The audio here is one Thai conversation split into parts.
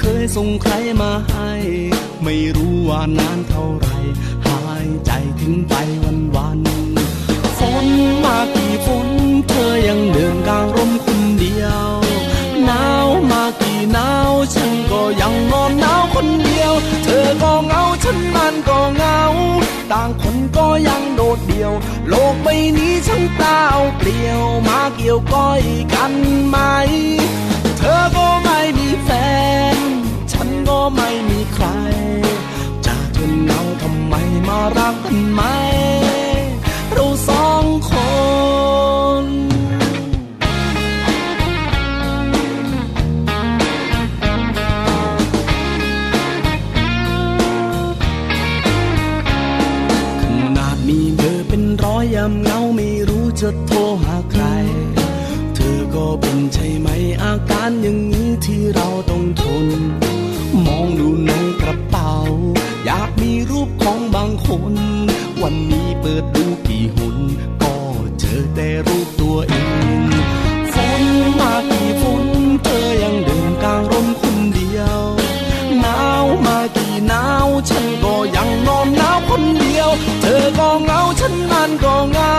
เคยส่งใครมาให้ ไม่รู้ว่านานเท่าไร หายใจทิ้งไปวันวันฝนมากี่ฝนเธอยังเดินกลางร่มคนเดียว หนาวมากี่หนาวฉันก็ยังนอนหนาวคนเดียว เธอก็เหงาฉันมันก็เหงา ต่างคนก็ยังโดดเดี่ยว โลกใบนี้ช่างเปล่าเปลี่ยวมาเกี่ยวก้อยกันไหม รักกันไหม เราสองคนขนาดมีเบอร์เป็นร้อยยามเหงาไม่รู้จะโทรหาใคร เธอก็เป็นใช่ไหมอาการอย่างนี้ที่เราต้องทน คน วันนี้เปิดดูกี่หุนก็เจอแต่รูปตัวเองฝนมากี่ฝนเธอยังเดินกลางร่มคนเดียวหนาวมากี่หนาวฉันก็ยังนอนหนาวคนเดียว เธอก็เหงาฉันนั้นก็เหงา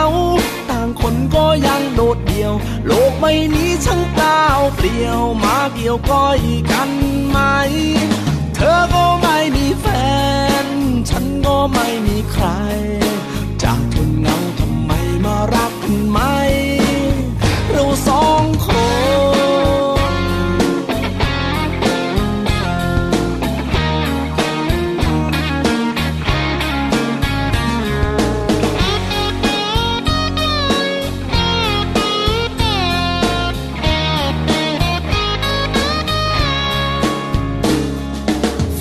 ต่างคนก็ยังโดดเดี่ยว โลกใบนี้ช่างเปล่าเปลี่ยวมาเกี่ยวก้อยกันไหม เธอก็ไม่มีแฟน ไม่มีใครจะทนเงาทำไมมารักกันไหม เราสองคน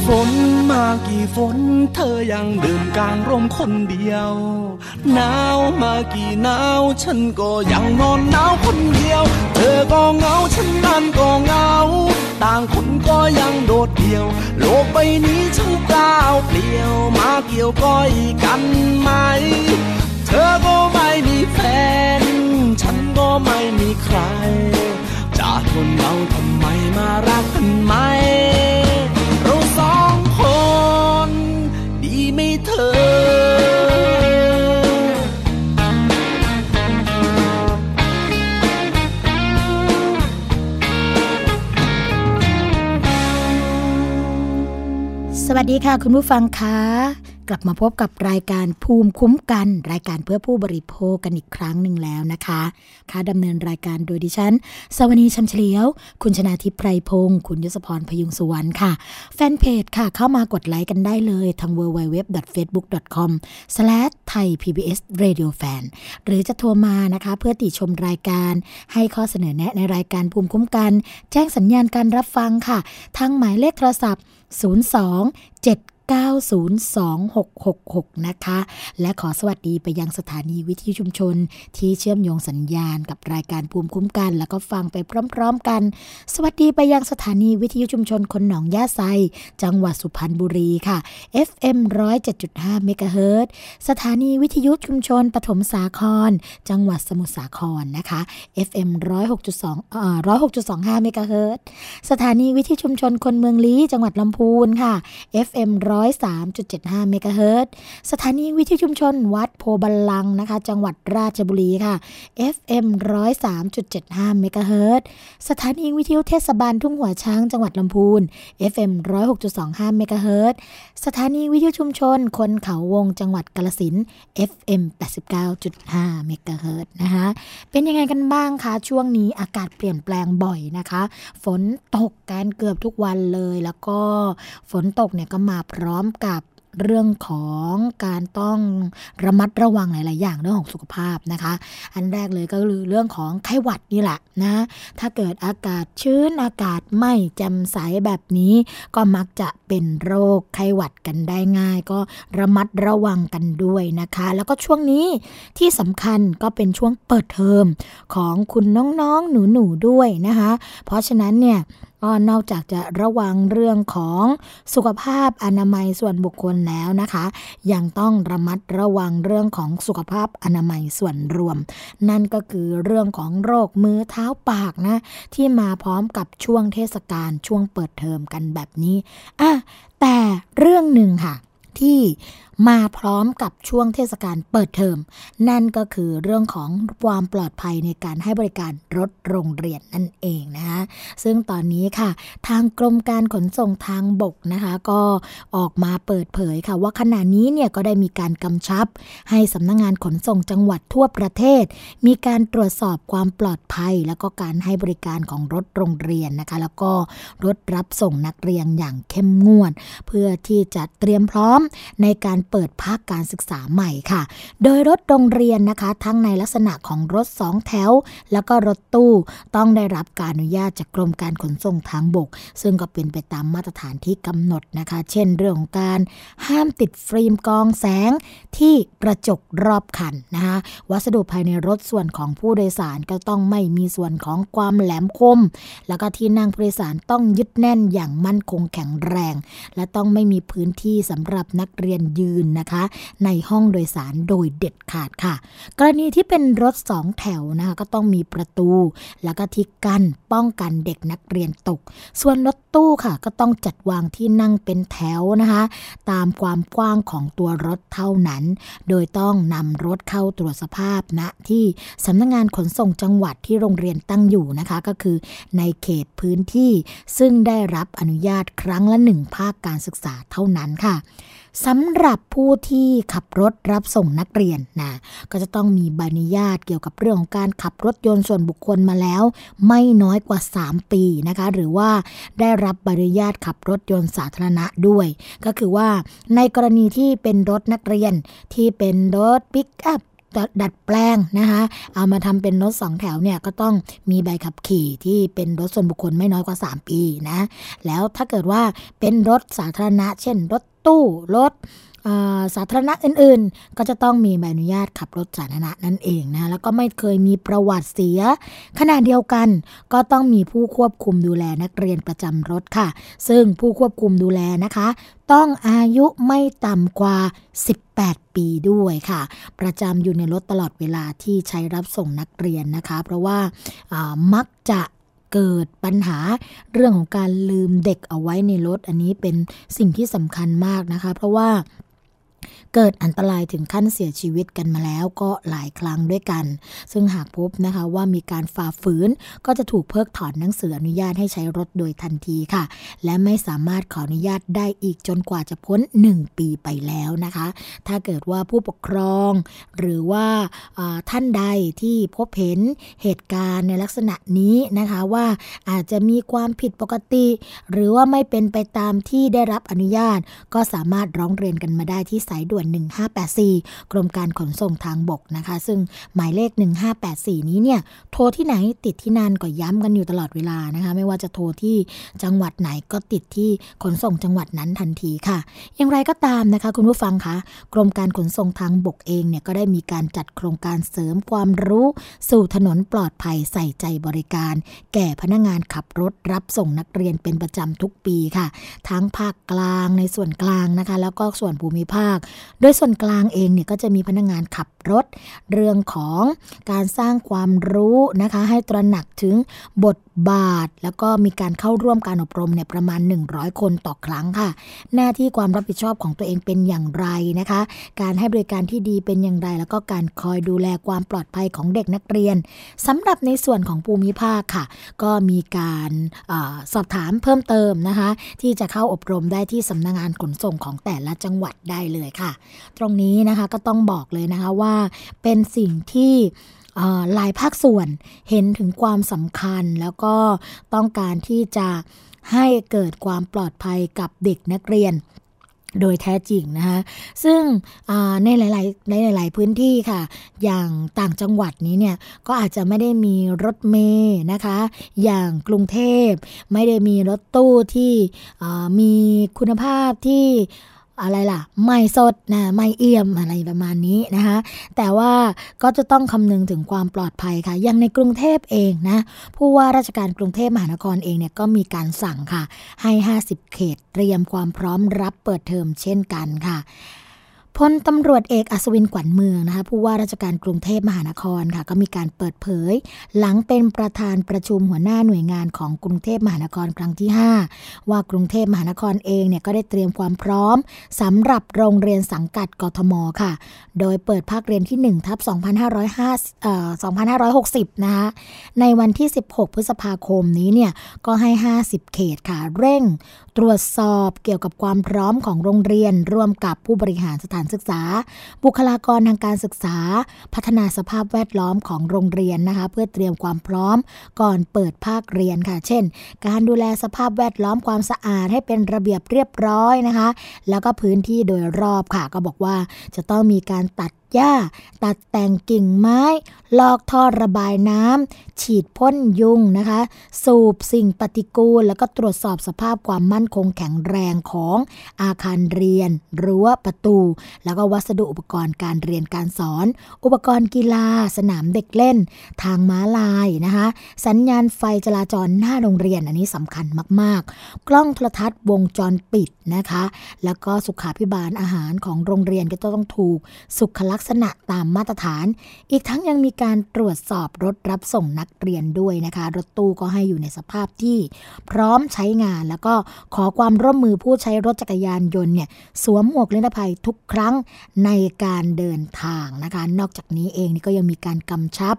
ฝนมากี่ฝน เธอยังเดินกลางร่มคนเดียว หนาวมากี่หนาวฉันก็ยังนอนหนาวคนเดียว เธอก็เหงาฉันนั้นก็เหงา ต่างคนก็ยังโดดเดี่ยว โลกใบนี้ช่างเปล่าเปลี่ยว มาเกี่ยวก้อยกันไหม เธอก็ไม่มีแฟน ฉันก็ไม่มีใครจะทนเหงาทำไมมารักกันไหม สวัสดีค่ะคุณผู้ฟังคะ กลับมาพบกับรายการภูมิคุ้มกัน รายการเพื่อผู้บริโภคกันอีกครั้งหนึ่งแล้วนะคะค่ะดำเนินรายการโดยดิฉัน สวนีชัมเฉลียว คุณชนาทิพย์ไพรพงศ์คุณยศพรพยุงสุวรรณค่ะ แฟนเพจค่ะ เข้ามากดไลค์กันได้เลยทาง www.facebook.com/thaipbsradiofan หรือจะโทรมานะคะ เพื่อติชมรายการให้ข้อเสนอแนะในรายการภูมิคุ้มกัน แจ้งสัญญาณการรับฟังค่ะ ทางหมายเลขโทรศัพท์ 02 7 902-666 นะคะ และขอสวัสดีไปยังสถานีวิทยุชุมชน ที่เชื่อมโยงสัญญาณกับรายการภูมิคุ้มกัน แล้วก็ฟังไปพร้อมๆกัน สวัสดีไปยังสถานีวิทยุชุมชนคนหนองย่าไซ จังหวัดสุพรรณบุรีค่ะ FM 107.5เมกะเฮิรตสถานีวิทยุชุมชนปฐมสาคร จังหวัดสมุทรสาครนะคะ FM 106.2เอ่อ106.25เมกะเฮิรตสถานีวิทยุชุมชนคนเมืองลี้จังหวัดลำพูนค่ะ FM 103.75 เมกะเฮิรตซ์สถานีวิทยุชุมชนวัดโพธิ์บัลลังก์นะคะ จังหวัดราชบุรีค่ะ FM 103.75 เมกะเฮิรตซ์สถานีวิทยุเทศบาลทุ่งหัวช้างจังหวัดลำพูน FM 106.25 เมกะเฮิรตซ์สถานีวิทยุชุมชน คนเขาวงจังหวัดกาฬสินธุ์ FM 89.5 เมกะเฮิรตซ์นะคะ เป็นยังไงกันบ้างคะช่วงนี้อากาศเปลี่ยนแปลงบ่อยนะคะ ฝนตกกันเกือบทุกวันเลยแล้วก็ฝนตกเนี่ยก็มาพร้อม้อมกับเรื่องของการต้องระมัดระวังหลาย ๆ อย่างเรื่องของสุขภาพนะคะ อันแรกเลยก็คือเรื่องของไข้หวัดนี่แหละนะ ถ้าเกิดอากาศชื้นอากาศไม่แจ่มใสแบบนี้ ก็มักจะเป็นโรคไข้หวัดกันได้ง่าย ก็ระมัดระวังกันด้วยนะคะ แล้วก็ช่วงนี้ที่สำคัญก็เป็นช่วงเปิดเทอมของคุณน้อง ๆ หนู ๆ ด้วยนะคะ เพราะฉะนั้นเนี่ย ก็นอกจากจะระวังเรื่องของสุขภาพอนามัยส่วนบุคคลแล้วนะคะ ยังต้องระมัดระวังเรื่องของสุขภาพอนามัยส่วนรวม นั่นก็คือเรื่องของโรคมือเท้าปากนะ ที่มาพร้อมกับช่วงเทศกาลช่วงเปิดเทอมกันแบบนี้อะแต่เรื่องหนึ่งค่ะ ที่ มาพร้อมกับช่วงเทศกาลเปิดเทอม นั่นก็คือเรื่องของความปลอดภัยในการให้บริการรถโรงเรียนนั่นเองนะคะซึ่งตอนนี้ค่ะ ทางกรมการขนส่งทางบกนะคะ ก็ออกมาเปิดเผยค่ะ ว่าขณะนี้เนี่ยก็ได้มีการกำชับ ให้สำนักงงานขนส่งจังหวัดทั่วประเทศ มีการตรวจสอบความปลอดภัย แล้วก็การให้บริการของรถโรงเรียนนะคะ แล้วก็รถรับส่งนักเรียนอย่างเข้มงวด เพื่อที่จะเตรียมพร้อมในการเปิดภาคการศึกษาใหม่ค่ะ โดยรถโรงเรียนนะคะ ทั้งในลักษณะของรถสองแถว แล้วก็รถตู้ต้องได้รับการอนุญาตจากกรมการขนส่งทางบก ซึ่งก็เป็นไปตามมาตรฐานที่กำหนดนะคะ เช่นเรื่องของการห้ามติดฟิล์มกองแสงที่กระจกรอบคันนะคะวัสดุภายในรถส่วนของผู้โดยสารก็ต้องไม่มีส่วนของความแหลมคม แล้วก็ที่นั่งผู้โดยสารต้องยึดแน่นอย่างมั่นคงแข็งแรง และต้องไม่มีพื้นที่สำหรับนักเรียนยืนนะคะ ในห้องโดยสารโดยเด็ดขาดค่ะ กรณีที่เป็นรถสองแถวนะคะก็ต้องมีประตู แล้วก็ที่กั้นป้องกันเด็กนักเรียนตก ส่วนรถตู้ค่ะ ก็ต้องจัดวางที่นั่งเป็นแถวนะคะ ตามความกว้างของตัวรถเท่านั้น โดยต้องนำรถเข้าตรวจสภาพณนะที่สำนักงงานขนส่งจังหวัดที่โรงเรียนตั้งอยู่นะคะ ก็คือในเขตพื้นที่ ซึ่งได้รับอนุญาตครั้งละหนึ่งภาคการศึกษาเท่านั้นค่ะ สำหรับผู้ที่ขับรถรับส่งนักเรียนนะก็จะต้องมีใบอนุญาตเกี่ยวกับเรื่องของการขับรถยนต์ส่วนบุคคลมาแล้ว ไม่น้อยกว่า 3 ปีนะคะหรือว่าได้รับใบอนุญาตขับรถยนต์สาธารณะด้วย ก็คือว่าในกรณีที่เป็นรถนักเรียนที่เป็นรถปิกอัพดัดแปลงนะคะเอามาทำเป็นรถสองแถวเนี่ยก็ต้องมีใบขับขี่ที่เป็นรถส่วนบุคคลไม่น้อยกว่า 3 ปีนะแล้วถ้าเกิดว่าเป็นรถสาธารณะ เช่น รถ ตู้รถสาธารณะอื่นๆ ก็จะต้องมีใบอนุญาตขับรถสาธารณะนั่นเองนะแล้วก็ไม่เคยมีประวัติเสีย ขณะเดียวกันก็ต้องมีผู้ควบคุมดูแลนักเรียนประจำรถค่ะ ซึ่งผู้ควบคุมดูแลนะคะ ต้องอายุไม่ต่ำกว่า 18 ปีด้วยค่ะ ประจำอยู่ในรถตลอดเวลาที่ใช้รับส่งนักเรียนนะคะ เพราะว่ามักจะ เกิดปัญหาเรื่องของการลืมเด็กเอาไว้ในรถ อันนี้เป็นสิ่งที่สำคัญมากนะคะ เพราะว่า เกิดอันตรายถึงขั้นเสียชีวิตกันมาแล้วก็หลายครั้งด้วยกัน ซึ่งหากพบนะคะว่ามีการฝ่าฝืนก็จะถูกเพิกถอนหนังสืออนุญาตให้ใช้รถโดยทันทีค่ะ และไม่สามารถขออนุญาตได้อีกจนกว่าจะพ้น 1 ปีไปแล้วนะคะ ถ้าเกิดว่าผู้ปกครอง หรือว่าท่านใดที่พบเห็นเหตุการณ์ในลักษณะนี้นะคะว่าอาจจะมีความผิดปกติ หรือว่าไม่เป็นไปตามที่ได้รับอนุญาต ก็สามารถร้องเรียนกันมาได้ที่สายด่วนน 1584 กรมการขนส่งทางบกนะคะ ซึ่งหมายเลข 1584 นี้เนี่ย โทรที่ไหนติดที่นั่นก็ย้ำกันอยู่ตลอดเวลานะคะ ไม่ว่าจะโทรที่จังหวัดไหนก็ติดที่ขนส่งจังหวัดนั้นทันทีค่ะ อย่างไรก็ตามนะคะ คุณผู้ฟังคะกรมการขนส่งทางบกเองเนี่ยก็ได้มีการจัดโครงการเสริมความรู้ สู่ถนนปลอดภัยใส่ใจบริการ แก่พนักงานขับรถรับส่งนักเรียนเป็นประจำทุกปีค่ะ ทั้งภาคกลางในส่วนกลางนะคะ แล้วก็ส่วนภูมิภาคโดยส่วนกลางเองเนี่ยก็จะมีพนักงงานขับรถ เรื่องของการสร้างความรู้นะคะ ให้ตระหนักถึงบทบาท แล้วก็มีการเข้าร่วมการอบรมเนี่ยประมาณ 100 คนต่อครั้งค่ะ หน้าที่ความรับผิดชอบของตัวเองเป็นอย่างไรนะคะ การให้บริการที่ดีเป็นอย่างไร แล้วก็การคอยดูแลความปลอดภัยของเด็กนักเรียนสำหรับในส่วนของภูมิภาคค่ะ ก็มีการอสอบถามเพิ่มเติมนะคะ ที่จะเข้าอบรมได้ที่สำนักงงานขนส่งของแต่ละจังหวัดได้เลยค่ะ ตรงนี้นะคะก็ต้องบอกเลยนะคะว่าเป็นสิ่งที่ หลายภาคส่วนเห็นถึงความสำคัญ แล้วก็ต้องการที่จะให้เกิดความปลอดภัยกับเด็กนักเรียนโดยแท้จริงนะคะซึ่งในหลายๆในหลาย ๆ พื้นที่ค่ะ อย่างต่างจังหวัดนี้เนี่ยก็อาจจะไม่ได้มีรถเมย์นะคะ อย่างกรุงเทพไม่ได้มีรถตู้ที่มีคุณภาพที่ อะไรล่ะ ไม่สดนะไม่เอี่ยมอะไรประมาณนี้นะคะ แต่ว่าก็จะต้องคำนึงถึงความปลอดภัยค่ะ อย่างในกรุงเทพเองนะ ผู้ว่าราชการกรุงเทพมหานครเองเนี่ยก็มีการสั่งค่ะ ให้ 50 เขตเตรียมความพร้อมรับเปิดเทอมเช่นกันค่ะ พลตำรวจเอกอัศวินขวัญเมืองนะคะผู้ว่าราชการกรุงเทพมหานครค่ะ ก็มีการเปิดเผย หลังเป็นประธานประชุมหัวหน้าหน่วยงานของกรุงเทพมหานครครั้งที่ 5 ว่ากรุงเทพมหานครเองเนี่ยก็ได้เตรียมความพร้อมสำหรับโรงเรียนสังกัดกทมค่ะ โดยเปิดภาคเรียนที่1ทับ2505เอ่อ2560 นะคะในวันที่ 16 พฤษภาคมนี้เนี่ยก็ให้ 50 เขตค่ะ เร่งตรวจสอบเกี่ยวกับความพร้อมของโรงเรียน ร่วมกับผู้บริหารสถานศึกษา บุคลากรทางการศึกษา พัฒนาสภาพแวดล้อมของโรงเรียนนะคะ เพื่อเตรียมความพร้อมก่อนเปิดภาคเรียนค่ะ เช่น การดูแลสภาพแวดล้อมความสะอาดให้เป็นระเบียบเรียบร้อยนะคะ แล้วก็พื้นที่โดยรอบค่ะก็บอกว่าจะต้องมีการตัด หญ้า ตัดแต่งกิ่งไม้ ลอกท่อระบายน้ำ ฉีดพ่นยุงนะคะ สูบสิ่งปฏิกูล แล้วก็ตรวจสอบสภาพความมั่นคงแข็งแรงของอาคารเรียน รั้วประตู แล้วก็วัสดุอุปกรณ์การเรียนการสอน อุปกรณ์กีฬา สนามเด็กเล่น ทางม้าลายนะคะ สัญญาณไฟจราจรหน้าโรงเรียนอันนี้สำคัญมาก ๆ กล้องโทรทัศน์วงจรปิดนะคะ แล้วก็สุขาพิบาลอาหารของโรงเรียนก็ต้องถูกสุขลักษณะตามมาตรฐาน อีกทั้งยังมีการตรวจสอบรถรับส่งนักเรียนด้วยนะคะ รถตู้ก็ให้อยู่ในสภาพที่พร้อมใช้งาน แล้วก็ขอความร่วมมือผู้ใช้รถจักรยานยนต์เนี่ยสวมหมวกนิรภัยทุกครั้งในการเดินทางนะคะ นอกจากนี้เองนี่ก็ยังมีการกำชับ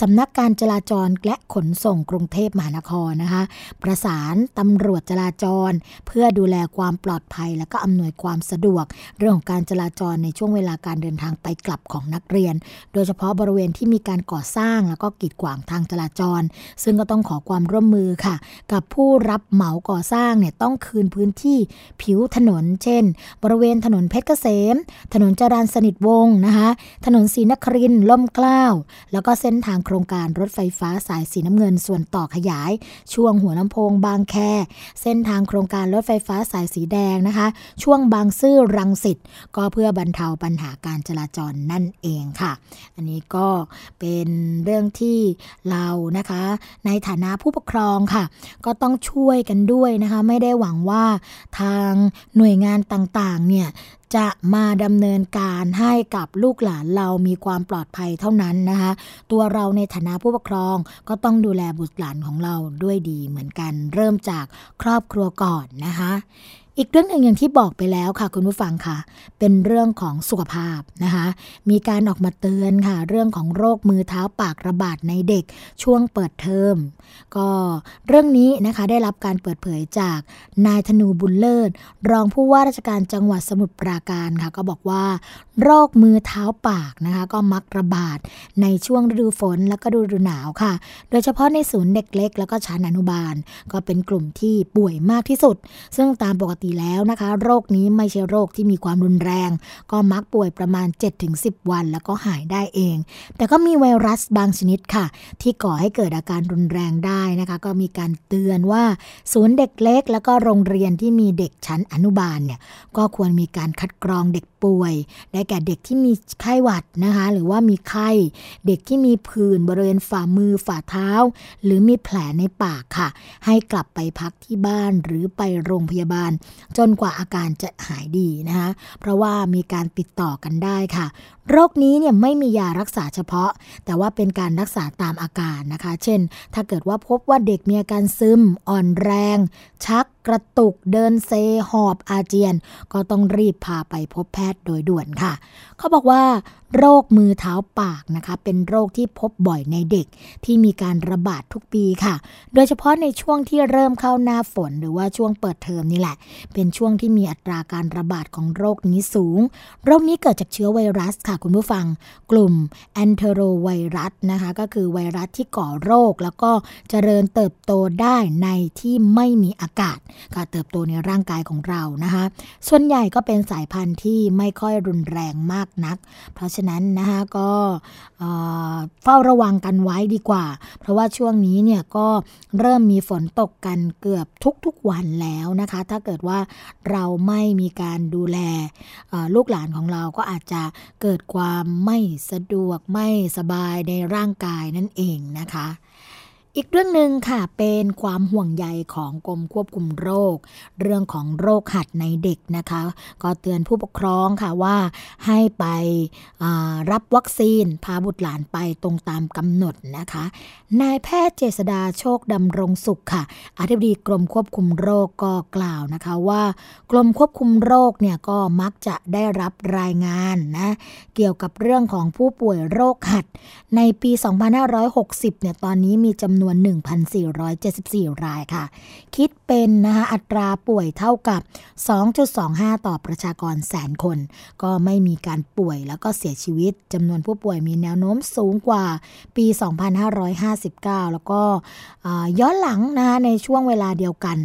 สำนักการจราจรและขนส่งกรุงเทพมหานครนะคะ ประสานตำรวจจราจร เพื่อดูแลความปลอดภัย และก็อำนวยความสะดวก เรื่องของการจราจรในช่วงเวลาการเดินทางไปกลับของนักเรียน โดยเฉพาะบริเวณที่มีการก่อสร้างแล้วก็กีดขวางทางจราจร ซึ่งก็ต้องขอความร่วมมือค่ะ กับผู้รับเหมาก่อสร้างเนี่ยต้องคืนพื้นที่ผิวถนน เช่น บริเวณถนนเพชรเกษม ถนนจรัญสนิทวงศ์นะคะถนนศรีนครินล่มเกล้า แล้วก็เส้นทางโครงการรถไฟฟ้าสายสีน้ำเงินส่วนต่อขยาย ช่วงหัวลำโพงบางแค เส้นทางโครงการรถไฟฟ้าสายสีแดงนะคะ ช่วงบางซื่อรังสิตก็เพื่อบรรเทาปัญหาการจราจรนั่นเองค่ะ อันนี้ก็เป็นเรื่องที่เรานะคะ ในฐานะผู้ปกครองค่ะ ก็ต้องช่วยกันด้วยนะคะ ไม่ได้หวังว่าทางหน่วยงานต่างๆเนี่ยจะมาดำเนินการให้กับลูกหลานเรามีความปลอดภัยเท่านั้นนะคะตัวเราในฐานะผู้ปกครองก็ต้องดูแลบุตรหลานของเราด้วยดีเหมือนกัน เริ่มจากครอบครัวก่อนนะคะ อีกเรื่องหนึ่งอย่างที่บอกไปแล้วค่ะ คุณผู้ฟังค่ะ เป็นเรื่องของสุขภาพนะคะ มีการออกมาเตือนค่ะ เรื่องของโรคมือเท้าปากระบาดในเด็กช่วงเปิดเทอมก็เรื่องนี้นะคะได้รับการเปิดเผยจากนายธนูบุญเลิศ รองผู้ว่าราชการจังหวัดสมุทรปราการค่ะ ก็บอกว่า โรคมือเท้าปากนะคะ ก็มักระบาดในช่วงฤดูฝนและก็ฤดูหนาวค่ะ โดยเฉพาะในศูนย์เด็กเล็ก แล้วก็ชั้นอนุบาล ก็เป็นกลุ่มที่ป่วยมากที่สุด ซึ่งตามปกติแล้วนะคะ โรคนี้ไม่ใช่โรคที่มีความรุนแรง ก็มักป่วยประมาณ 7-10 วัน แล้วก็หายได้เอง แต่ก็มีไวรัสบางชนิดค่ะ ที่ก่อให้เกิดอาการรุนแรงได้นะคะ ก็มีการเตือนว่า ศูนย์เด็กเล็ก แล้วก็โรงเรียนที่มีเด็กชั้นอนุบาลเนี่ยก็ควรมีการคัดกรองเด็ก ป่วย ได้แก่เด็กที่มีไข้หวัดนะคะ หรือว่ามีไข้ เด็กที่มีผื่นบริเวณฝ่ามือฝ่าเท้า หรือมีแผลในปากค่ะ ให้กลับไปพักที่บ้านหรือไปโรงพยาบาล จนกว่าอาการจะหายดีนะคะเพราะว่ามีการติดต่อกันได้ค่ะ โรคนี้เนี่ยไม่มียารักษาเฉพาะ แต่ว่าเป็นการรักษาตามอาการนะคะ เช่น ถ้าเกิดว่าพบว่าเด็กมีอาการซึม อ่อนแรง ชัก กระตุกเดินเซหอบอาเจียน ก็ต้องรีบพาไปพบแพทย์โดยด่วนค่ะ เขาบอกว่า โรคมือเท้าปากนะคะ เป็นโรคที่พบบ่อยในเด็กที่มีการระบาดทุกปีค่ะ โดยเฉพาะในช่วงที่เริ่มเข้าหน้าฝนหรือว่าช่วงเปิดเทอมนี่แหละ เป็นช่วงที่มีอัตราการระบาดของโรคนี้สูง โรคนี้เกิดจากเชื้อไวรัสค่ะคุณผู้ฟัง กลุ่มแอนเทโรไวรัสนะคะ ก็คือไวรัสที่ก่อโรคแล้วก็เจริญเติบโตได้ในที่ไม่มีอากาศการเติบโตในร่างกายของเรานะคะ ส่วนใหญ่ก็เป็นสายพันธุ์ที่ไม่ค่อยรุนแรงมากนัก เพราะฉะนั้นนะคะก็เฝ้าระวังกันไว้ดีกว่า เพราะว่าช่วงนี้เนี่ยก็เริ่มมีฝนตกกันเกือบทุกๆวันแล้วนะคะ ถ้าเกิดว่าเราไม่มีการดูแลลูกหลานของเราก็อาจจะเกิดความไม่สะดวกไม่สบายในร่างกายนั่นเองนะคะ อีกเรื่องหนึ่งค่ะเป็นความห่วงใยของกรมควบคุมโรค เรื่องของโรคหัดในเด็กนะคะ ก็เตือนผู้ปกครองค่ะว่าให้ไปรับวัคซีน พาบุตรหลานไปตรงตามกำหนดนะคะนายแพทย์เจษดาโชคดำรงสุขค่ะอธิบดีกรมควบคุมโรคก็กล่าวนะคะว่า กรมควบคุมโรคเนี่ยก็มักจะได้รับรายงานนะเกี่ยวกับเรื่องของผู้ป่วยโรคหัด ในปี 2560เนี่ยตอนนี้มีจำนวนวน 1,474 รายค่ะ คิดเป็นนะคะอัตราป่วยเท่ากับ 2.25 ต่อประชากรแสนคน ก็ไม่มีการป่วยแล้วก็เสียชีวิตจำนวนผู้ป่วยมีแนวโน้มสูงกว่าปี 2559 แล้วก็ย้อนหลังนะคะในช่วงเวลาเดียวกัน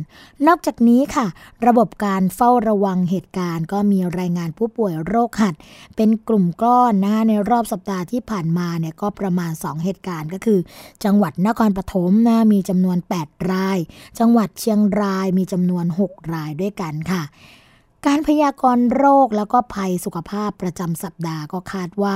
นอกจากนี้ค่ะ ระบบการเฝ้าระวังเหตุการณ์ ก็มีรายงานผู้ป่วยโรคหัด เป็นกลุ่มก้อนนะคะในรอบสัปดาห์ที่ผ่านมาเนี่ยก็ประมาณ 2 เหตุการณ์ก็คือ จังหวัดนครปถมนะมีจำนวน 8 ราย จังหวัดเชียงรายมีจำนวน 6 รายด้วยกันค่ะ การพยากรณ์โรคแล้วก็ภัยสุขภาพประจำสัปดาห์ก็คาดว่า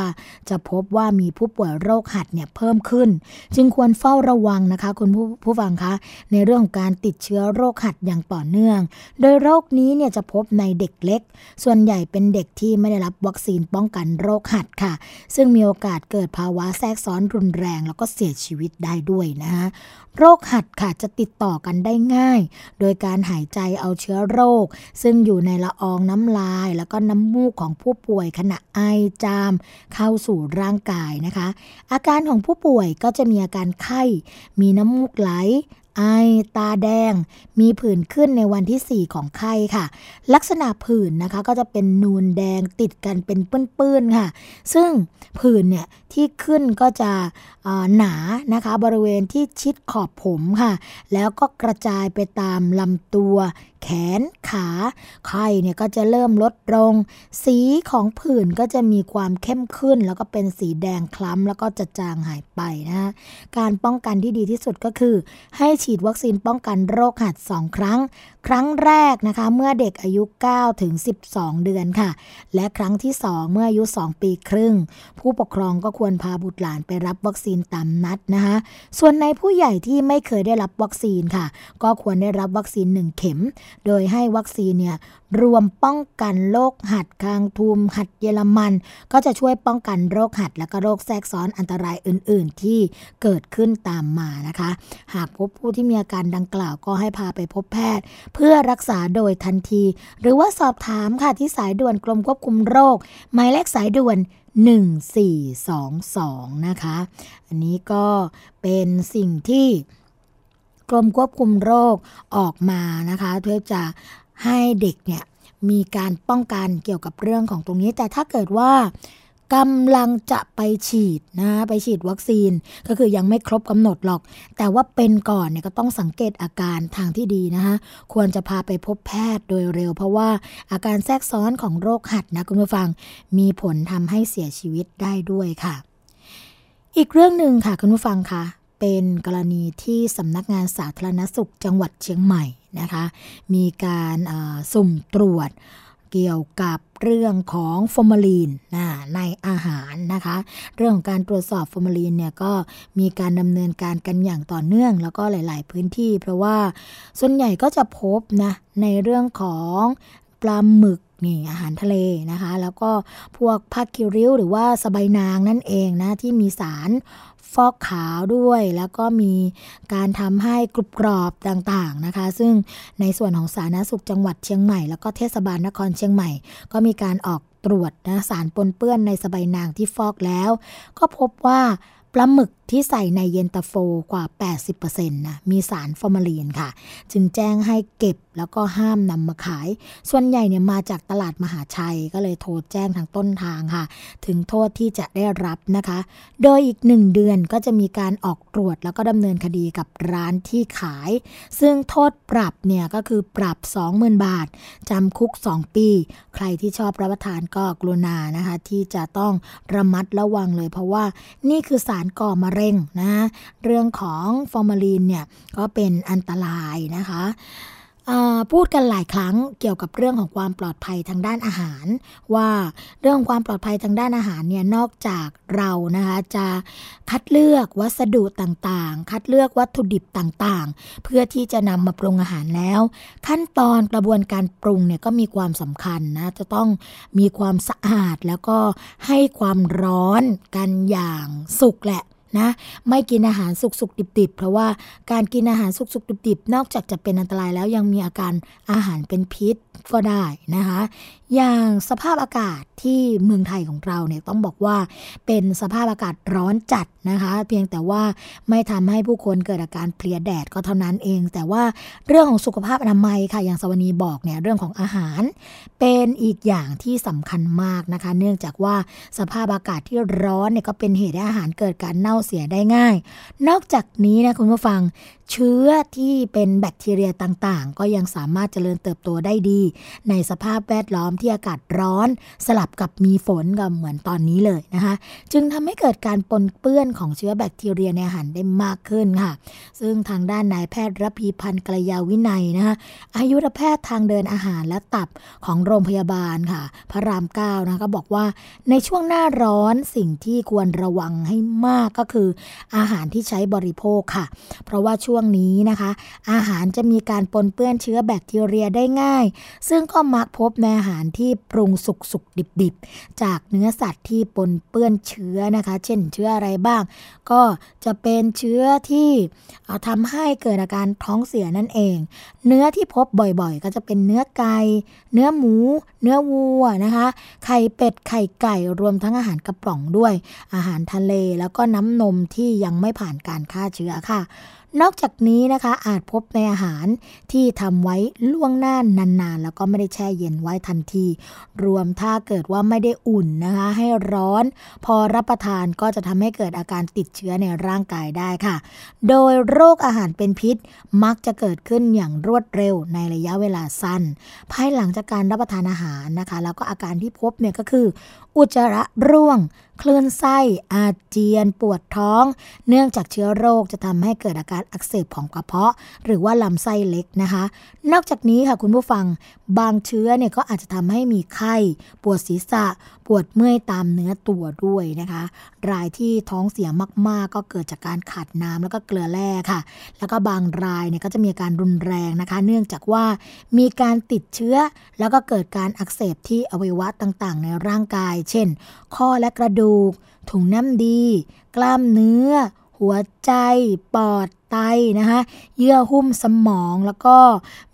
จะพบว่ามีผู้ป่วยโรคหัดเนี่ยเพิ่มขึ้น จึงควรเฝ้าระวังนะคะ คุณผู้ผู้ฟังคะ ในเรื่องของการติดเชื้อโรคหัดอย่างต่อเนื่อง โดยโรคนี้เนี่ยจะพบในเด็กเล็ก ส่วนใหญ่เป็นเด็กที่ไม่ได้รับวัคซีนป้องกันโรคหัดค่ะ ซึ่งมีโอกาสเกิดภาวะแทรกซ้อนรุนแรง แล้วก็เสียชีวิตได้ด้วยนะคะโรคหัดค่ะจะติดต่อกันได้ง่าย โดยการหายใจเอาเชื้อโรค ซึ่งอยู่ในละอองน้ำลาย แล้วก็น้ำมูกของผู้ป่วยขณะไอจาม เข้าสู่ร่างกายนะคะ อาการของผู้ป่วยก็จะมีอาการไข้ มีน้ำมูกไหลไอ ตาแดง มีผื่นขึ้นในวันที่ 4 ของไข้ค่ะ ลักษณะผื่นนะคะก็จะเป็นนูนแดงติดกันเป็นปื้นๆค่ะ ซึ่งผื่นเนี่ย ที่ขึ้นก็จะหนานะคะ บริเวณที่ชิดขอบผมค่ะ แล้วก็กระจายไปตามลำตัว แขนขาไข้เนี่ยก็จะเริ่มลดลง สีของผื่นก็จะมีความเข้มขึ้น แล้วก็เป็นสีแดงคล้ำแล้วก็จะจางหายไปนะการป้องกันที่ดีที่สุดก็คือ ให้ฉีดวัคซีนป้องกันโรคหัด 2 ครั้ง ครั้งแรกนะคะเมื่อเด็กอายุ 9 ถึง 12 เดือนค่ะ และครั้งที่ 2 เมื่ออายุ 2 ปีครึ่ง ผู้ปกครองก็ควรควรพาบุตรหลานไปรับวัคซีนตามนัดนะคะส่วนในผู้ใหญ่ที่ไม่เคยได้รับวัคซีนค่ะ ก็ควรได้รับวัคซีน 1 เข็ม โดยให้วัคซีนเนี่ยรวมป้องกันโรคหัดคางทูมหัดเยอรมัน ก็จะช่วยป้องกันโรคหัดและก็โรคแทรกซ้อนอันตรายอื่น ๆ ที่เกิดขึ้นตามมานะคะ หากพบผู้ที่มีอาการดังกล่าวก็ให้พาไปพบแพทย์ เพื่อรักษาโดยทันที หรือว่าสอบถามค่ะที่สายด่วนกรมควบคุมโรค หมายเลขสายด่วน 1422 นะคะ อันนี้ก็เป็นสิ่งที่กรมควบคุมโรคออกมานะคะ เพื่อจะให้เด็กเนี่ยมีการป้องกันเกี่ยวกับเรื่องของตรงนี้ แต่ถ้าเกิดว่า กำลังจะไปฉีดนะไปฉีดวัคซีนก็คือยังไม่ครบกำหนดหรอก แต่ว่าเป็นก่อนเนี่ยก็ต้องสังเกตอาการทางที่ดีนะคะควรจะพาไปพบแพทย์โดยเร็ว เพราะว่าอาการแทรกซ้อนของโรคหัดนะคุณผู้ฟังมีผลทำให้เสียชีวิตได้ด้วยค่ะ อีกเรื่องหนึ่งค่ะคุณผู้ฟังคะเป็นกรณีที่สำนักงานสาธารณสุขจังหวัดเชียงใหม่นะคะ มีการสุ่มตรวจเกี่ยวกับ เรื่องของฟอร์มาลีนในอาหารนะคะ เรื่องของการตรวจสอบฟอร์มาลีนเนี่ยก็มีการดำเนินการกันอย่างต่อเนื่อง แล้วก็หลาย ๆ พื้นที่ เพราะว่าส่วนใหญ่ก็จะพบนะในเรื่องของปลาหมึกนี่อาหารทะเลนะคะ แล้วก็พวกผักคิริ้วหรือว่าสบายนางนั่นเองนะ ที่มีสารฟอกขาวด้วย แล้วก็มีการทำให้กรุบกรอบต่างๆนะคะ ซึ่งในส่วนของสาธารณสุขจังหวัดเชียงใหม่ แล้วก็เทศบาลนครเชียงใหม่ ก็มีการออกตรวจนะสารปนเปื้อนในสบายนางที่ฟอกแล้ว ก็พบว่าปลาหมึก ที่ใส่ในเย็นตาโฟกว่า 80%นะมีสารฟอร์มาลีนค่ะ จึงแจ้งให้เก็บแล้วก็ห้ามนำมาขาย ส่วนใหญ่เนี่ยมาจากตลาดมหาชัยก็เลยโทรแจ้งทางต้นทางค่ะ ถึงโทษที่จะได้รับนะคะ โดยอีกหนึ่งเดือนก็จะมีการออกตรวจแล้วก็ดำเนินคดีกับร้านที่ขาย ซึ่งโทษปรับเนี่ยก็คือปรับ 20,000 บาทจำคุก 2 ปี ใครที่ชอบรับประทานก็กรุณานะคะ ที่จะต้องระมัดระวังเลย เพราะว่านี่คือสารก่อมะเร็งนะเรื่องของฟอร์มาลีนเนี่ยก็เป็นอันตรายนะคะพูดกันหลายครั้งเกี่ยวกับเรื่องของความปลอดภัยทางด้านอาหาร ว่าเรื่องความปลอดภัยทางด้านอาหารเนี่ยนอกจากเรานะคะจะคัดเลือกวัสดุต่างๆ คัดเลือกวัตถุดิบต่างๆ เพื่อที่จะนำมาปรุงอาหารแล้ว ขั้นตอนกระบวนการปรุงเนี่ยก็มีความสำคัญนะจะต้องมีความสะอาดแล้วก็ให้ความร้อนกันอย่างสุกแหละ นะ ไม่กินอาหารสุกๆดิบๆ เพราะว่าการกินอาหารสุกๆดิบๆ นอกจากจะเป็นอันตรายแล้วยังมีอาการอาหารเป็นพิษก็ได้นะคะ อย่างสภาพอากาศที่เมืองไทยของเราเนี่ยต้องบอกว่าเป็นสภาพอากาศร้อนจัดนะคะ เพียงแต่ว่าไม่ทำให้ผู้คนเกิดอาการเพลียแดดก็เท่านั้นเอง แต่ว่าเรื่องของสุขภาพอนามัยค่ะอย่างสวนีบอกเนี่ยเรื่องของอาหาร เป็นอีกอย่างที่สำคัญมากนะคะ เนื่องจากว่าสภาพอากาศที่ร้อนเนี่ยก็เป็นเหตุให้อาหารเกิดการเน่าเสียได้ง่าย นอกจากนี้นะคุณผู้ฟังเชื้อที่เป็นแบคทีเรียต่างๆ ก็ยังสามารถเจริญเติบโตได้ดี ในสภาพแวดล้อมที่อากาศร้อน สลับกับมีฝนก็เหมือนตอนนี้เลยนะคะ จึงทำให้เกิดการปนเปื้อนของเชื้อแบคทีเรียในอาหารได้มากขึ้นค่ะ ซึ่งทางด้านนายแพทย์รพีพันธ์กลยาวินัยนะคะอายุรแพทย์ทางเดินอาหารและตับของโรงพยาบาลค่ะ พระรามเก้านะก็บอกว่าในช่วงหน้าร้อนสิ่งที่ควรระวังให้มากก็คือ อาหารที่ใช้บริโภคค่ะ เพราะว่าช่วงนี้นะคะ อาหารจะมีการปนเปื้อนเชื้อแบคทีเรียได้ง่าย ซึ่งก็มักพบในอาหารที่ปรุงสุกสุกดิบดิบจากเนื้อสัตว์ที่ปนเปื้อนเชื้อนะคะ เช่นเชื้ออะไรบ้าง ก็จะเป็นเชื้อที่ทำให้เกิดอาการท้องเสียนั่นเอง เนื้อที่พบบ่อยๆ ก็จะเป็นเนื้อไก่เนื้อหมู เนื้อวัวนะคะ ไข่เป็ดไข่ไก่รวมทั้งอาหารกระป๋องด้วย อาหารทะเลแล้วก็น้ำนมที่ยังไม่ผ่านการฆ่าเชื้อค่ะนอกจากนี้นะคะอาจพบในอาหารที่ทำไว้ล่วงหน้านานๆ แล้วก็ไม่ได้แช่เย็นไว้ทันที รวมถ้าเกิดว่าไม่ได้อุ่นนะคะ ให้ร้อน พอรับประทานก็จะทำให้เกิดอาการติดเชื้อในร่างกายได้ค่ะ โดยโรคอาหารเป็นพิษมักจะเกิดขึ้นอย่างรวดเร็วในระยะเวลาสั้น ภายหลังจากการรับประทานอาหารนะคะ แล้วก็อาการที่พบเนี่ยก็คือ อุจจาระร่วงคลื่นไส้อาเจียนปวดท้อง เนื่องจากเชื้อโรคจะทำให้เกิดอาการอักเสบของกระเพาะ หรือว่าลำไส้เล็กนะคะ นอกจากนี้ค่ะคุณผู้ฟังบางเชื้อเนี่ยก็อาจจะทำให้มีไข้ ปวดศีรษะ ปวดเมื่อยตามเนื้อตัวด้วยนะคะ รายที่ท้องเสียมาก ๆ ก็เกิดจากการขาดน้ำแล้วก็เกลือแร่ค่ะ แล้วก็บางรายเนี่ยก็จะมีอาการรุนแรงนะคะ เนื่องจากว่ามีการติดเชื้อ แล้วก็เกิดการอักเสบที่อวัยวะต่างๆ ในร่างกาย เช่น ข้อและกระดูกถุงน้ำดี กล้ามเนื้อ หัวใจ ปอด ไตนะคะเยื่อหุ้มสมองแล้วก็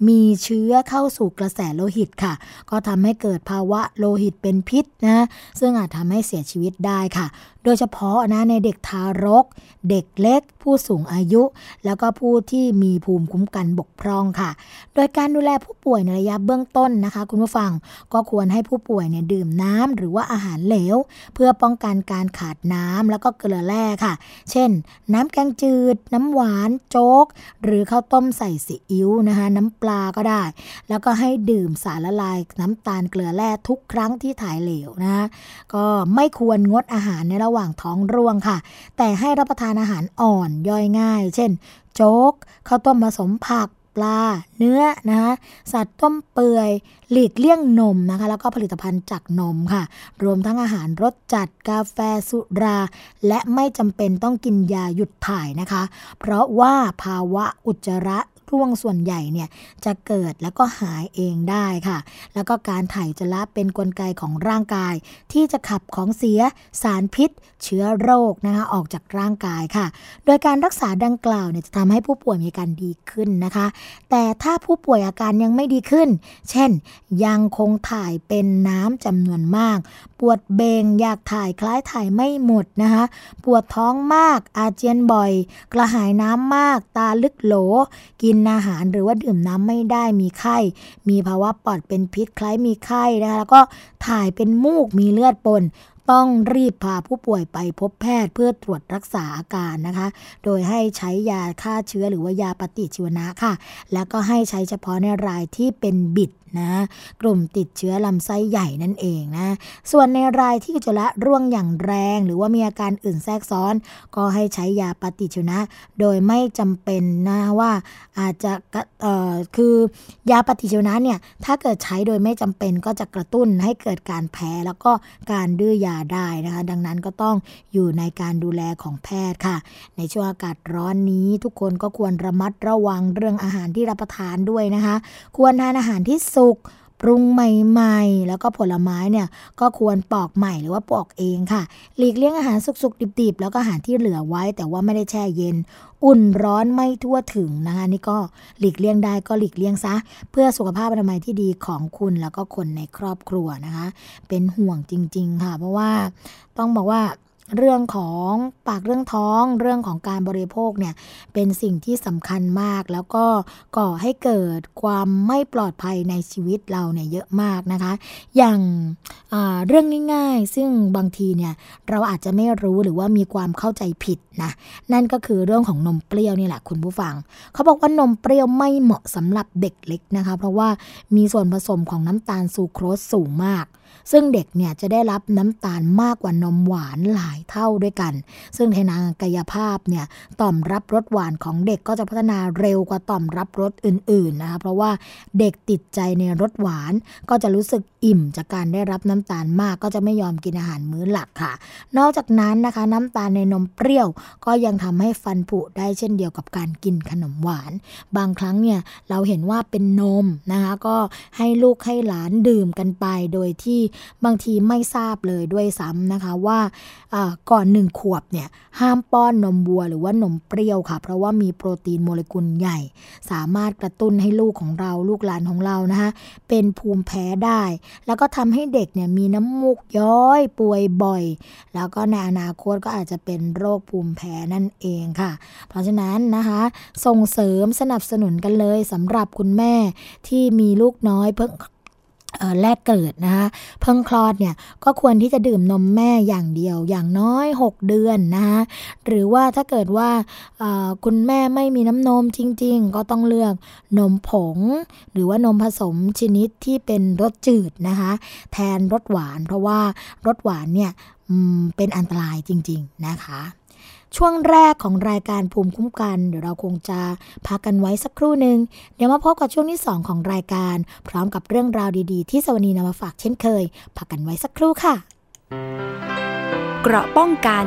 มีเชื้อเข้าสู่กระแสโลหิตค่ะ ก็ทำให้เกิดภาวะโลหิตเป็นพิษนะซึ่งอาจทำให้เสียชีวิตได้ค่ะ โดยเฉพาะนะในเด็กทารก เด็กเล็ก ผู้สูงอายุ แล้วก็ผู้ที่มีภูมิคุ้มกันบกพร่องค่ะ โดยการดูแลผู้ป่วยในระยะเบื้องต้นนะคะ คุณผู้ฟังก็ควรให้ผู้ป่วยเนี่ยดื่มน้ำหรือว่าอาหารเหลว เพื่อป้องกันการขาดน้ำแล้วก็เกลือแร่ค่ะ เช่น น้ำแกงจืด น้ำหวานโจ๊ก หรือข้าวต้มใส่ซีอิ๊วนะคะน้ำปลาก็ได้ แล้วก็ให้ดื่มสารละลายน้ำตาลเกลือแร่ทุกครั้งที่ถ่ายเหลวนะคะก็ไม่ควรงดอาหารในระหว่างท้องร่วงค่ะ แต่ให้รับประทานอาหารอ่อนย่อยง่าย เช่น โจ๊กข้าวต้มผสมผัก ลา เนื้อนะคะสัตว์ต้มเปื่อย หลีกเลี่ยงนมนะคะ แล้วก็ผลิตภัณฑ์จากนมค่ะ รวมทั้งอาหารรสจัดกาแฟสุรา และไม่จำเป็นต้องกินยาหยุดถ่ายนะคะ เพราะว่าภาวะอุจจาระ ร่วงส่วนใหญ่เนี่ยจะเกิดแล้วก็หายเองได้ค่ะ แล้วก็การถ่ายอุจจาระเป็นนกลไกของร่างกาย ที่จะขับของเสียสารพิษ เชื้อโรคนะคะออกจากร่างกายค่ะ โดยการรักษาดังกล่าวเนี่ยจะทำให้ผู้ป่วยมีอาการดีขึ้นนะคะ แต่ถ้าผู้ป่วยอาการยังไม่ดีขึ้น เช่น ยังคงถ่ายเป็นน้ำจำนวนมาก ปวดเบงอยากถ่ายคล้ายถ่ายไม่หมดนะคะปวดท้องมากอาเจียนบ่อย กระหายน้ำมาก ตาลึกโหล กินอาหารหรือว่าดื่มน้ำไม่ได้มีไข้ มีภาวะปอดเป็นพิษคล้ายมีไข้นะคะแล้วก็ถ่ายเป็นมูกมีเลือดปน ต้องรีบพาผู้ป่วยไปพบแพทย์เพื่อตรวจรักษาอาการนะคะ โดยให้ใช้ยาฆ่าเชื้อหรือว่ายาปฏิชีวนะค่ะ แล้วก็ให้ใช้เฉพาะในรายที่เป็นบิด นะ กลุ่มติดเชื้อลำไส้ใหญ่นั่นเองนะ ส่วนในรายที่อุจจาระร่วงอย่างแรง หรือว่ามีอาการอื่นแทรกซ้อน ก็ให้ใช้ยาปฏิชีวนะ โดยไม่จำเป็นนะว่าอาจจะเอ่อคือยาปฏิชีวนะเนี่ยถ้าเกิดใช้โดยไม่จำเป็นก็จะกระตุ้นให้เกิดการแพ้แล้วก็การดื้อยาได้นะคะ ดังนั้นก็ต้องอยู่ในการดูแลของแพทย์ค่ะ ในช่วงอากาศร้อนนี้ทุกคนก็ควรระมัดระวังเรื่องอาหารที่รับประทานด้วยนะคะ ควรทานอาหารที่สุกปรุงใหม่ๆ แล้วก็ผลไม้เนี่ยก็ควรปอกใหม่หรือว่าปอกเองค่ะ หลีกเลี่ยงอาหารสุกๆ ดิบๆ แล้วก็อาหารที่เหลือไว้ แต่ว่าไม่ได้แช่เย็น อุ่นร้อนไม่ทั่วถึงนะคะนี่ก็หลีกเลี่ยงได้ก็หลีกเลี่ยงซะ เพื่อสุขภาพอนามัยที่ดีของคุณแล้วก็คนในครอบครัวนะคะ เป็นห่วงจริง ๆ ค่ะ เพราะว่าต้องบอกว่า เรื่องของปากเรื่องท้องเรื่องของการบริโภคเนี่ยเป็นสิ่งที่สำคัญมาก แล้วก็ก่อให้เกิดความไม่ปลอดภัยในชีวิตเราเนี่ยเยอะมากนะคะ อย่างเรื่องง่าย ๆ ซึ่งบางทีเนี่ยเราอาจจะไม่รู้หรือว่ามีความเข้าใจผิดนะนั่นก็คือเรื่องของนมเปรี้ยวนี่แหละคุณผู้ฟัง เขาบอกว่านมเปรี้ยวไม่เหมาะสำหรับเด็กเล็กนะคะ เพราะว่ามีส่วนผสมของน้ำตาลซูโครสสูงมาก ซึ่งเด็กเนี่ยจะได้รับน้ำตาลมากกว่านมหวานหลายเท่าด้วยกัน ซึ่งในทางกายภาพเนี่ยต่อมรับรสหวานของเด็กก็จะพัฒนาเร็วกว่าต่อมรับรสอื่นๆนะคะเพราะว่าเด็กติดใจในรสหวาน ก็จะรู้สึกอิ่มจากการได้รับน้ำตาลมากก็จะไม่ยอมกินอาหารมื้อหลักค่ะ นอกจากนั้นนะคะน้ำตาลในนมเปรี้ยว ก็ยังทำให้ฟันผุได้เช่นเดียวกับการกินขนมหวาน บางครั้งเนี่ยเราเห็นว่าเป็นนมนะคะก็ให้ลูกให้หลานดื่มกันไป โดยที่บางทีไม่ทราบเลยด้วยซ้ำนะคะว่าก่อนหนึ่งขวบเนี่ยห้ามป้อนนมวัวหรือว่านมเปรี้ยวค่ะ เพราะว่ามีโปรตีนโมเลกุลใหญ่ สามารถกระตุ้นให้ลูกของเราลูกหลานของเรานะคะเป็นภูมิแพ้ได้ แล้วก็ทำให้เด็กเนี่ยมีน้ำมูกย้อยป่วยบ่อย แล้วก็ในอนาคตก็อาจจะเป็นโรคภูมิแพ้นั่นเองค่ะ เพราะฉะนั้นนะคะส่งเสริมสนับสนุนกันเลยสำหรับคุณแม่ที่มีลูกน้อยเพิ่ง แรกเกิดนะคะเพิ่งคลอดเนี่ยก็ควรที่จะดื่มนมแม่อย่างเดียวอย่างน้อย 6 เดือนนะคะหรือว่าถ้าเกิดว่าคุณแม่ไม่มีน้ำนมจริง ๆ ก็ต้องเลือกนมผง หรือว่านมผสมชนิดที่เป็นรสจืดนะคะแทนรสหวาน เพราะว่ารสหวานเนี่ยเป็นอันตรายจริง ๆ นะคะ ช่วงแรกของรายการภูมิคุ้มกัน เดี๋ยวเราคงจะพักกันไว้สักครู่หนึ่งเดี๋ยวมาพบกับช่วงที่ 2 ของรายการ พร้อมกับเรื่องราวดีๆ ที่สวนีนำมาฝากเช่นเคย พักกันไว้สักครู่ค่ะ เกราะป้องกัน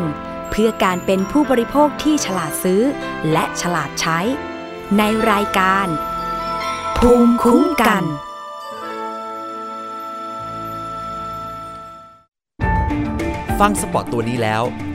เพื่อการเป็นผู้บริโภคที่ฉลาดซื้อ และฉลาดใช้ ในรายการ ภูมิคุ้มกันฟังสปอตตัวนี้แล้ว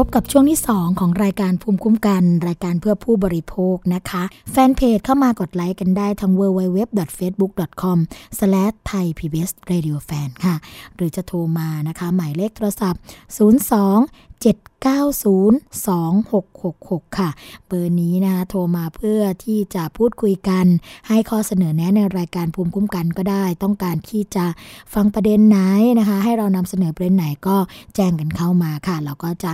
พบกับช่วงที่ 2 ของรายการภูมิคุ้มกัน รายการเพื่อผู้บริโภคนะคะ แฟนเพจเข้ามากดไลค์กันได้ทาง www.facebook.com/thaipbsradiofan ค่ะ หรือจะโทรมานะคะ หมายเลขโทรศัพท์ 02 7902666 ค่ะ เบอร์นี้นะคะโทรมาเพื่อที่จะพูดคุยกัน ให้ข้อเสนอแนะในรายการภูมิคุ้มกันก็ได้ ต้องการที่จะฟังประเด็นไหนนะคะ ให้เรานำเสนอประเด็นไหนก็แจ้งกันเข้ามาค่ะ เราก็จะ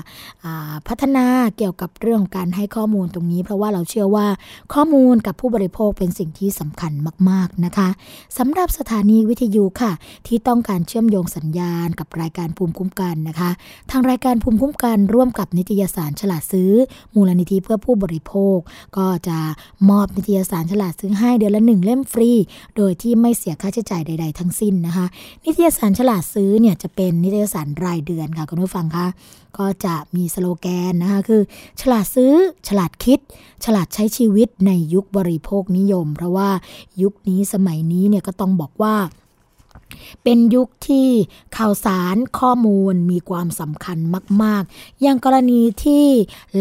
พัฒนาเกี่ยวกับเรื่องของการให้ข้อมูลตรงนี้ เพราะว่าเราเชื่อว่าข้อมูลกับผู้บริโภคเป็นสิ่งที่สำคัญมาก ๆ นะคะสำหรับสถานีวิทยุค่ะ ที่ต้องการเชื่อมโยงสัญญาณกับรายการภูมิคุ้มกันนะคะ ทางรายการภูมิคุ้มกันร่วมกับนิตยสารฉลาดซื้อ มูลนิธิเพื่อผู้บริโภค ก็จะมอบนิตยสารฉลาดซื้อให้เดือนละหนึ่งเล่มฟรี โดยที่ไม่เสียค่าใช้จ่ายใด ๆ ทั้งสิ้นนะคะ นิตยสารฉลาดซื้อเนี่ยจะเป็นนิตยสารรายเดือนค่ะคุณผู้ฟังคะก็จะมีสโลแกนนะคะคือ ฉลาดซื้อ ฉลาดคิด ฉลาดใช้ชีวิตในยุคบริโภคนิยม เพราะว่ายุคนี้สมัยนี้เนี่ยก็ต้องบอกว่า เป็นยุคที่ข่าวสารข้อมูลมีความสำคัญมาก ๆ อย่างกรณีที่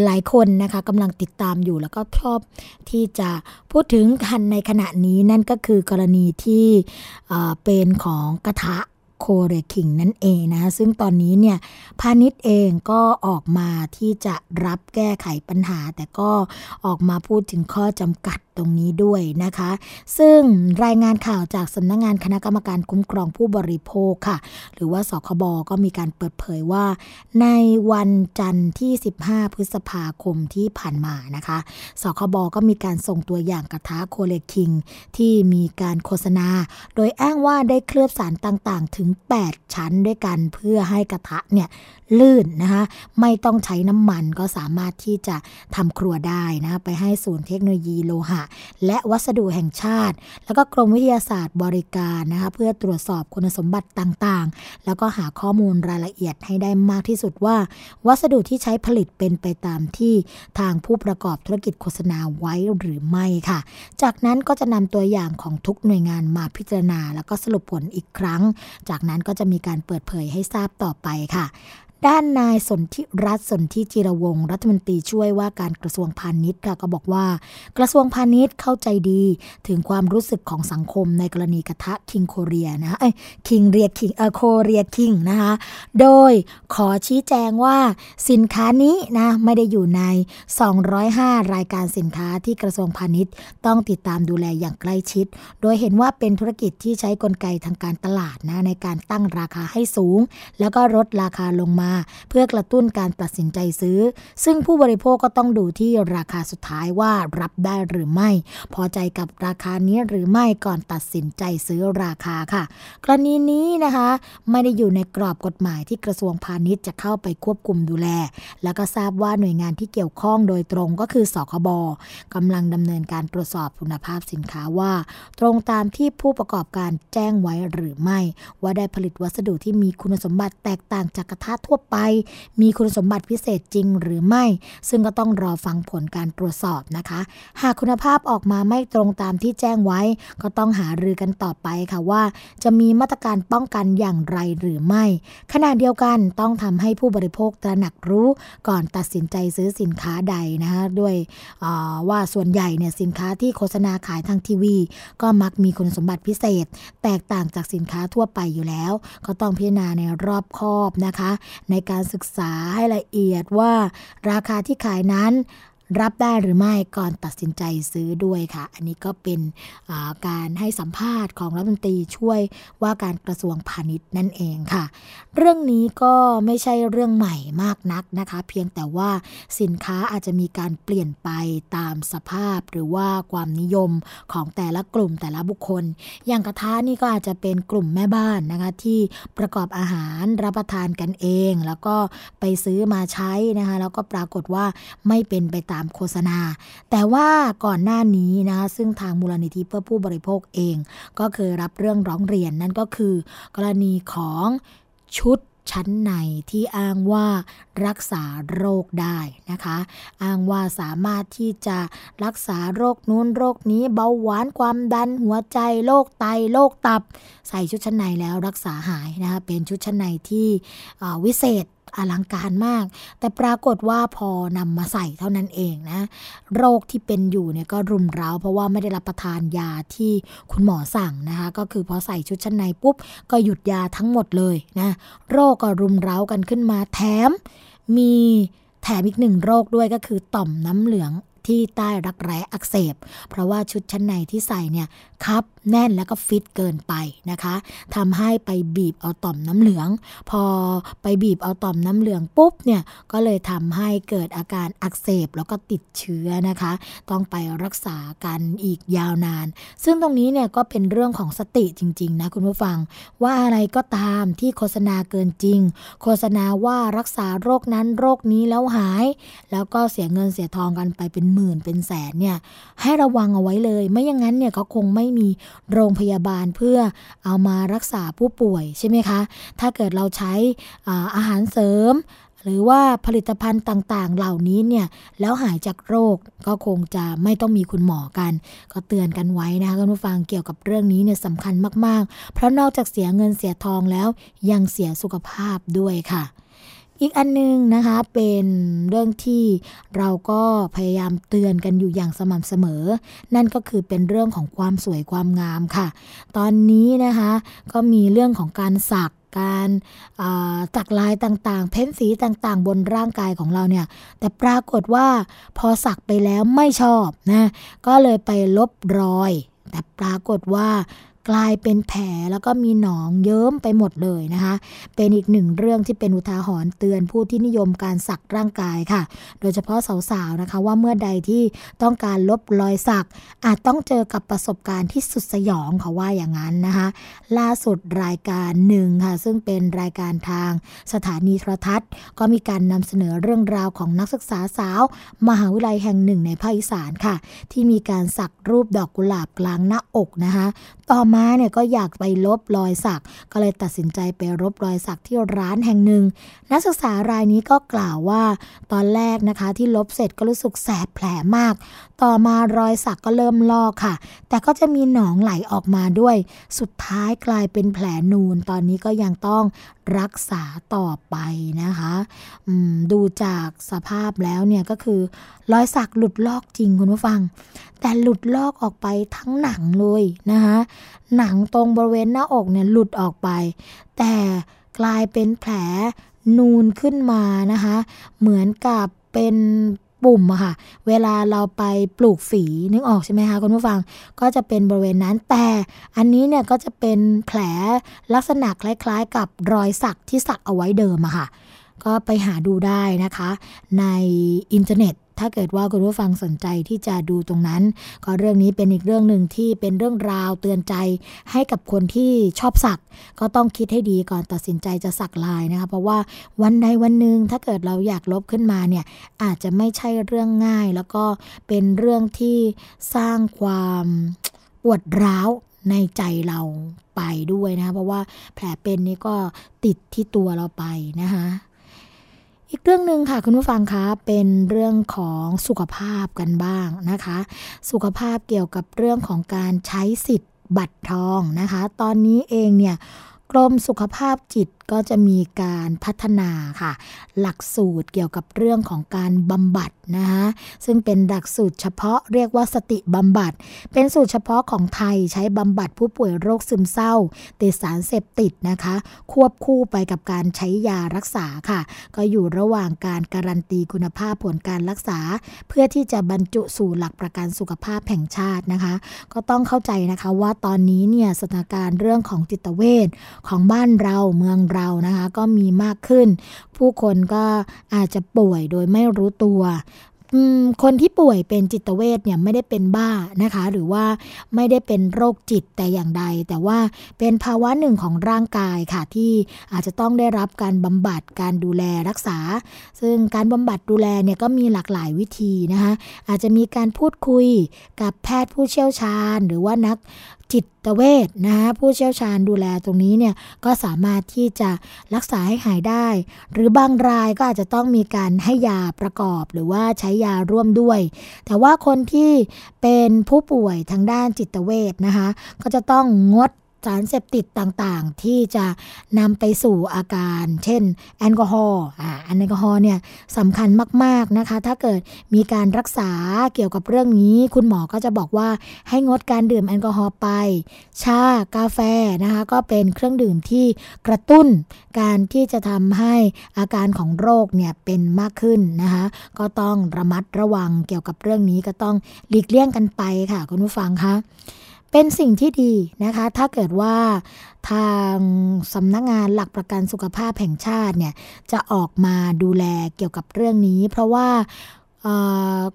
หลายคนนะคะกำลังติดตามอยู่แล้วก็ชอบที่จะพูดถึงกันในขณะนี้นั่นก็คือกรณีที่เป็นของกระทะโคเรคิงนั่นเองนะซึ่งตอนนี้เนี่ยพาณิชย์เองก็ออกมาที่จะรับแก้ไขปัญหา แต่ก็ออกมาพูดถึงข้อจำกัด ตรงนี้ด้วยนะคะ ซึ่งรายงานข่าวจากสำนักงงานคณะกรรมการคุ้มครองผู้บริโภคค่ะ หรือว่าสคบก็มีการเปิดเผยว่า ในวันจันทร์ที่ 15 พฤษภาคมที่ผ่านมานะคะสคบก็มีการส่งตัวอย่างกระทะโคเลคิง ที่มีการโฆษณา โดยอ้างว่าได้เคลือบสารต่างๆ ถึง 8 ชั้นด้วยกันเพื่อให้กระทะเนี่ยลื่นนะคะไม่ต้องใช้น้ำมันก็สามารถที่จะทำครัวได้นะ ไปให้ศูนย์เทคโนโลยีโลหะและวัสดุแห่งชาติ แล้วก็กรมวิทยาศาสตร์บริการนะคะเพื่อตรวจสอบคุณสมบัติต่างๆ แล้วก็หาข้อมูลรายละเอียดให้ได้มากที่สุดว่า วัสดุที่ใช้ผลิตเป็นไปตามที่ทางผู้ประกอบธุรกิจโฆษณาไว้หรือไม่ค่ะ จากนั้นก็จะนำตัวอย่างของทุกหน่วยงานมาพิจารณา แล้วก็สรุปผลอีกครั้ง จากนั้นก็จะมีการเปิดเผยให้ทราบต่อไปค่ะ ด้านนายสนธิรัตน์สนธิจิรวงศ์รัฐมนตรีช่วยว่าการกระทรวงพาณิชย์ค่ะก็บอกว่า กระทรวงพาณิชย์เข้าใจดีถึงความรู้สึกของสังคมในกรณีกระทะคิงโคเรียนะเอ้คิงเรียคิงเออโคเรียคิงนะคะโดยขอชี้แจงว่าสินค้านี้นะไม่ได้อยู่ใน 205 รายการสินค้าที่กระทรวงพาณิชย์ ต้องติดตามดูแลอย่างใกล้ชิด โดยเห็นว่าเป็นธุรกิจที่ใช้กลไกทางการตลาดนะในการตั้งราคาให้สูง แล้วก็ลดราคาลงมาเพื่อกระตุ้นการตัดสินใจซื้อ ซึ่งผู้บริโภคก็ต้องดูที่ราคาสุดท้ายว่ารับได้หรือไม่ พอใจกับราคานี้หรือไม่ก่อนตัดสินใจซื้อราคาค่ะ กรณีนี้นะคะ ไม่ได้อยู่ในกรอบกฎหมายที่กระทรวงพาณิชย์จะเข้าไปควบคุมดูแล แล้วก็ทราบว่าหน่วยงานที่เกี่ยวข้องโดยตรงก็คือสคบกำลังดำเนินการตรวจสอบคุณภาพสินค้าว่า ตรงตามที่ผู้ประกอบการแจ้งไว้หรือไม่ ว่าได้ผลิตวัสดุที่มีคุณสมบัติแตกต่างจากกระทะทั่วไป มีคุณสมบัติพิเศษจริงหรือไม่ ซึ่งก็ต้องรอฟังผลการตรวจสอบนะคะ หากคุณภาพออกมาไม่ตรงตามที่แจ้งไว้ ก็ต้องหารือกันต่อไปค่ะว่า จะมีมาตรการป้องกันอย่างไรหรือไม่ ขณะเดียวกันต้องทำให้ผู้บริโภคตระหนักรู้ก่อนตัดสินใจซื้อสินค้าใดนะคะด้วยว่าส่วนใหญ่เนี่ยสินค้าที่โฆษณาขายทางทีวี ก็มักมีคุณสมบัติพิเศษ แตกต่างจากสินค้าทั่วไปอยู่แล้ว ก็ต้องพิจารณาในรอบคอบนะคะในการศึกษาให้ละเอียดว่า ราคาที่ขายนั้น รับได้หรือไม่ก่อนตัดสินใจซื้อด้วยค่ะ อันนี้ก็เป็นการให้สัมภาษณ์ของรัฐมนตรีช่วยว่าการกระทรวงพาณิชย์นั่นเองค่ะ เรื่องนี้ก็ไม่ใช่เรื่องใหม่มากนักนะคะ เพียงแต่ว่าสินค้าอาจจะมีการเปลี่ยนไปตามสภาพหรือว่าความนิยมของแต่ละกลุ่มแต่ละบุคคล อย่างกระทะนี่ก็อาจจะเป็นกลุ่มแม่บ้านนะคะที่ประกอบอาหารรับประทานกันเอง แล้วก็ไปซื้อมาใช้นะคะแล้วก็ปรากฏว่าไม่เป็นไปตามามโฆษณา แต่ว่าก่อนหน้านี้นะซึ่งทางมูลนิธิเพื่อผู้บริโภคเอง ก็เคยรับเรื่องร้องเรียนนั่นก็คือ กรณีของชุดชั้นในที่อ้างว่ารักษาโรคได้นะคะ อ้างว่าสามารถที่จะรักษาโรคนู้นโรคนี้เบาหวานความดันหัวใจโรคไตโรคตับ ใส่ชุดชั้นในแล้วรักษาหายนะคะเป็นชุดชั้นในที่วิเศษ อลังการมาก แต่ปรากฏว่าพอนำมาใส่เท่านั้นเองนะ โรคที่เป็นอยู่เนี่ยก็รุมเร้า เพราะว่าไม่ได้รับประทานยาที่คุณหมอสั่งนะคะ ก็คือพอใส่ชุดชั้นในปุ๊บ ก็หยุดยาทั้งหมดเลยนะ โรคก็รุมเร้ากันขึ้นมาแถมมีแถมอีกหนึ่งโรคด้วยก็คือต่อมน้ำเหลือง ที่ใต้รักแร้อักเสบ เพราะว่าชุดชั้นในที่ใส่เนี่ยคับแน่นแล้วก็ฟิตเกินไปนะคะทำให้ไปบีบเอาต่อมน้ำเหลือง พอไปบีบเอาต่อมน้ำเหลืองปุ๊บเนี่ยก็เลยทำให้เกิดอาการอักเสบแล้วก็ติดเชื้อนะคะ ต้องไปรักษากันอีกยาวนาน ซึ่งตรงนี้เนี่ยก็เป็นเรื่องของสติจริงๆนะคุณผู้ฟัง ว่าอะไรก็ตามที่โฆษณาเกินจริง โฆษณาว่ารักษาโรคนั้นโรคนี้แล้วหาย แล้วก็เสียเงินเสียทองกันไปเป็นหมื่นเป็นแสนเนี่ยให้ระวังเอาไว้เลย ไม่อย่างนั้นเนี่ยเขาคงไม่มีโรงพยาบาลเพื่อเอามารักษาผู้ป่วยใช่ไหมคะ ถ้าเกิดเราใช้อาหารเสริมหรือว่าผลิตภัณฑ์ต่างๆ เหล่านี้เนี่ยแล้วหายจากโรคก็คงจะไม่ต้องมีคุณหมอกัน ก็เตือนกันไว้นะคะคุณผู้ฟังเกี่ยวกับเรื่องนี้เนี่ยสำคัญมากๆ เพราะนอกจากเสียเงินเสียทองแล้วยังเสียสุขภาพด้วยค่ะ อีกอันนึงนะคะเป็นเรื่องที่เราก็พยายามเตือนกันอยู่อย่างสม่ำเสมอ นั่นก็คือเป็นเรื่องของความสวยความงามค่ะ ตอนนี้นะคะก็มีเรื่องของการสักการสักลายต่างๆ เพ้นสีต่างๆ บนร่างกายของเราเนี่ย แต่ปรากฏว่าพอสักไปแล้วไม่ชอบนะ ก็เลยไปลบรอย แต่ปรากฏว่า กลายเป็นแผลแล้วก็มีหนองเยิ้มไปหมดเลยนะคะ เป็นอีกหนึ่งเรื่องที่เป็นอุทาหรณ์เตือนผู้ที่นิยมการสักร่างกายค่ะ โดยเฉพาะสาวๆนะคะว่าเมื่อใดที่ต้องการลบรอยสัก อาจต้องเจอกับประสบการณ์ที่สุดสยองเขาว่าอย่างนั้นนะคะ ล่าสุดรายการหนึ่งค่ะ ซึ่งเป็นรายการทางสถานีโทรทัศน์ ก็มีการนำเสนอเรื่องราวของนักศึกษาสาว มหาวิทยาลัยแห่งหนึ่งในภาคอีสานค่ะ ที่มีการสักรูปดอกกุหลาบกลางหน้าอกนะคะ ต่อมามาเนี่ยก็อยากไปลบรอยสัก ก็เลยตัดสินใจไปลบรอยสักที่ร้านแห่งหนึ่ง นักศึกษารายนี้ก็กล่าวว่า ตอนแรกนะคะที่ลบเสร็จก็รู้สึกแสบแผลมาก ต่อมารอยสักก็เริ่มลอกค่ะ แต่ก็จะมีหนองไหลออกมาด้วย สุดท้ายกลายเป็นแผลนูน ตอนนี้ก็ยังต้องรักษาต่อไปนะคะดูจากสภาพแล้วเนี่ยก็คือ รอยสักหลุดลอกจริงคุณผู้ฟัง แต่หลุดลอกออกไปทั้งหนังเลยนะคะหนังตรงบริเวณหน้าอกเนี่ยหลุดออกไป แต่กลายเป็นแผลนูนขึ้นมานะคะ เหมือนกับเป็น ปุ่มอะค่ะ เวลาเราไปปลูกฝีนึกออกใช่ไหมคะคุณผู้ฟังก็จะเป็นบริเวณนั้น แต่อันนี้เนี่ยก็จะเป็นแผลลักษณะคล้ายๆ กับรอยสักที่สักเอาไว้เดิมอะค่ะ ก็ไปหาดูได้นะคะ ในอินเทอร์เน็ต ถ้าเกิดว่าคุณผู้ฟังสนใจที่จะดูตรงนั้น ก็เรื่องนี้เป็นอีกเรื่องหนึ่งที่เป็นเรื่องราวเตือนใจให้กับคนที่ชอบสัก ก็ต้องคิดให้ดีก่อนตัดสินใจจะสักลายนะคะเพราะว่าวันใดวันหนึ่งถ้าเกิดเราอยากลบขึ้นมาเนี่ยอาจจะไม่ใช่เรื่องง่าย แล้วก็เป็นเรื่องที่สร้างความปวดร้าวในใจเราไปด้วยนะคะเพราะว่าแผลเป็นนี้ก็ติดที่ตัวเราไปนะคะ อีกเรื่องหนึ่งค่ะคุณผู้ฟังคะเป็นเรื่องของสุขภาพกันบ้างนะคะ สุขภาพเกี่ยวกับเรื่องของการใช้สิทธิ์บัตรทองนะคะ ตอนนี้เองเนี่ยกรมสุขภาพจิต ก็จะมีการพัฒนาค่ะ หลักสูตรเกี่ยวกับเรื่องของการบำบัดนะคะซึ่งเป็นหลักสูตรเฉพาะเรียกว่าสติบำบัด เป็นสูตรเฉพาะของไทยใช้บำบัดผู้ป่วยโรคซึมเศร้า ติดสารเสพติดนะคะ ควบคู่ไปกับการใช้ยารักษาค่ะ ก็อยู่ระหว่างการการันตีคุณภาพผลการรักษา เพื่อที่จะบรรจุสู่หลักประกันสุขภาพแห่งชาตินะคะ ก็ต้องเข้าใจนะคะว่าตอนนี้เนี่ยสถานการณ์เรื่องของจิตเวชของบ้านเราเมืองเรานะคะก็มีมากขึ้น ผู้คนก็อาจจะป่วยโดยไม่รู้ตัวคนที่ป่วยเป็นจิตเวชเนี่ยไม่ได้เป็นบ้านะคะ หรือว่าไม่ได้เป็นโรคจิตแต่อย่างใด แต่ว่าเป็นภาวะหนึ่งของร่างกายค่ะที่อาจจะต้องได้รับการบำบัดการดูแลรักษา ซึ่งการบำบัดดูแลเนี่ยก็มีหลากหลายวิธีนะคะอาจจะมีการพูดคุยกับแพทย์ผู้เชี่ยวชาญ หรือว่านัก จิตเวชนะคะผู้เชี่ยวชาญดูแลตรงนี้เนี่ยก็สามารถที่จะรักษาให้หายได้ หรือบางรายก็อาจจะต้องมีการให้ยาประกอบหรือว่าใช้ยาร่วมด้วย แต่ว่าคนที่เป็นผู้ป่วยทางด้านจิตเวชนะคะก็จะต้องงด สารเสพติดต่างๆ ที่จะนำไปสู่อาการ เช่น แอลกอฮอล์อ่าแอลกอฮอล์เนี่ยสำคัญมากๆนะคะ ถ้าเกิดมีการรักษาเกี่ยวกับเรื่องนี้ คุณหมอก็จะบอกว่าให้งดการดื่มแอลกอฮอล์ไป ชากาแฟนะคะก็เป็นเครื่องดื่มที่กระตุ้นการที่จะทำให้อาการของโรคเนี่ยเป็นมากขึ้นนะคะก็ต้องระมัดระวังเกี่ยวกับเรื่องนี้ก็ต้องหลีกเลี่ยงกันไปค่ะคุณผู้ฟังคะ เป็นสิ่งที่ดีนะคะ ถ้าเกิดว่าทางสำนักงงานหลักประกันสุขภาพแห่งชาติเนี่ยจะออกมาดูแลเกี่ยวกับเรื่องนี้ เพราะว่า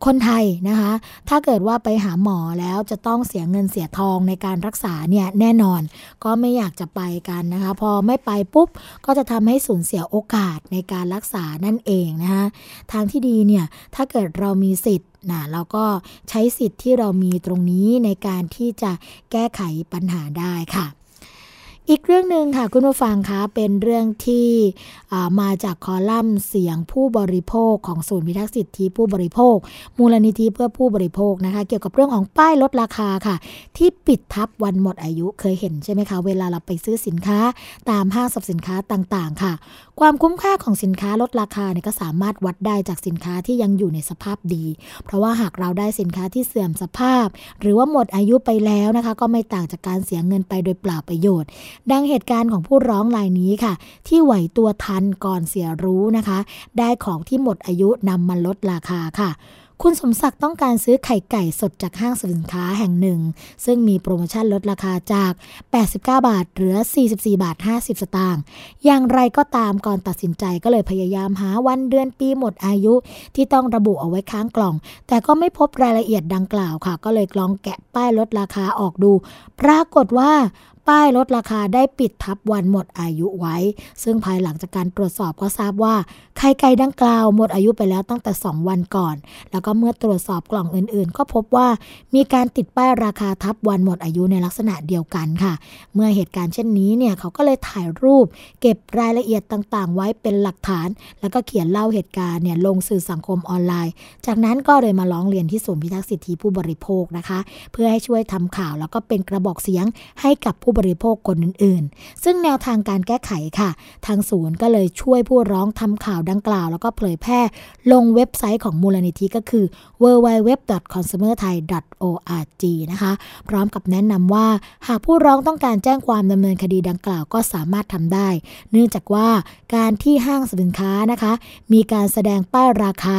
คนไทยนะคะ ถ้าเกิดว่าไปหาหมอแล้วจะต้องเสียเงินเสียทองในการรักษาเนี่ยแน่นอนก็ไม่อยากจะไปกันนะคะ พอไม่ไปปุ๊บก็จะทำให้สูญเสียโอกาสในการรักษานั่นเองนะคะทางที่ดีเนี่ยถ้าเกิดเรามีสิทธิ์นะเราก็ใช้สิทธิ์ที่เรามีตรงนี้ในการที่จะแก้ไขปัญหาได้ค่ะ อีกเรื่องหนึ่งค่ะคุณผู้ฟังคะเป็นเรื่องที่มาจากคอลัมน์เสียงผู้บริโภคของศูนย์พิทักษ์สิทธิผู้บริโภค มูลนิธิเพื่อผู้บริโภคนะคะ เกี่ยวกับเรื่องของป้ายลดราคาค่ะ ที่ปิดทับวันหมดอายุเคยเห็นใช่ไหมคะ เวลาเราไปซื้อสินค้าตามห้างสรรพสินค้าต่างๆ ค่ะความคุ้มค่าของสินค้าลดราคาเนี่ยก็สามารถวัดได้จากสินค้าที่ยังอยู่ในสภาพดี เพราะว่าหากเราได้สินค้าที่เสื่อมสภาพ หรือว่าหมดอายุไปแล้วนะคะ ก็ไม่ต่างจากการเสียเงินไปโดยเปล่าประโยชน์ ดังเหตุการณ์ของผู้ร้องรายนี้ค่ะ ที่ไหวตัวทันก่อนเสียรู้นะคะ ได้ของที่หมดอายุนำมาลดราคาค่ะ คุณสมศักดิ์ต้องการซื้อไข่ไก่สดจากห้างสินค้าแห่งหนึ่ง ซึ่งมีโปรโมชั่นลดราคาจาก 89 บาท เหลือ 44 บาท 50 สตางค์ อย่างไรก็ตามก่อนตัดสินใจก็เลยพยายามหาวันเดือนปีหมดอายุที่ต้องระบุเอาไว้ค้างกล่อง แต่ก็ไม่พบรายละเอียดดังกล่าวค่ะ ก็เลยลองแกะป้ายลดราคาออกดู ปรากฏว่า ป้ายลดราคาได้ปิดทับวันหมดอายุไว้ ซึ่งภายหลังจากการตรวจสอบก็ทราบว่าไข่ไก่ดังกล่าวหมดอายุไปแล้วตั้งแต่ 2 วันก่อน แล้วก็เมื่อตรวจสอบกล่องอื่นๆ ก็พบว่ามีการติดป้ายราคาทับวันหมดอายุในลักษณะเดียวกันค่ะ เมื่อเหตุการณ์เช่นนี้เนี่ยเขาก็เลยถ่ายรูป เก็บรายละเอียดต่างๆ ไว้เป็นหลักฐาน แล้วก็เขียนเล่าเหตุการณ์เนี่ยลงสื่อสังคมออนไลน์ จากนั้นก็เลยมาร้องเรียนที่ศูนย์พิทักษ์สิทธิผู้บริโภคนะคะ เพื่อให้ช่วยทำข่าวแล้วก็เป็นกระบอกเสียงให้กับผู้บริโภคคนอื่นๆ ซึ่งแนวทางการแก้ไขค่ะ ทางศูนย์ก็เลยช่วยผู้ร้องทำข่าวดังกล่าว แล้วก็เผยแพร่ลงเว็บไซต์ของมูลนิธิก็คือ www.consumerthai.org นะคะ พร้อมกับแนะนำว่า หากผู้ร้องต้องการแจ้งความดำเนินคดีดังกล่าวก็สามารถทำได้ เนื่องจากว่าการที่ห้างสินค้านะคะ มีการแสดงป้ายราคา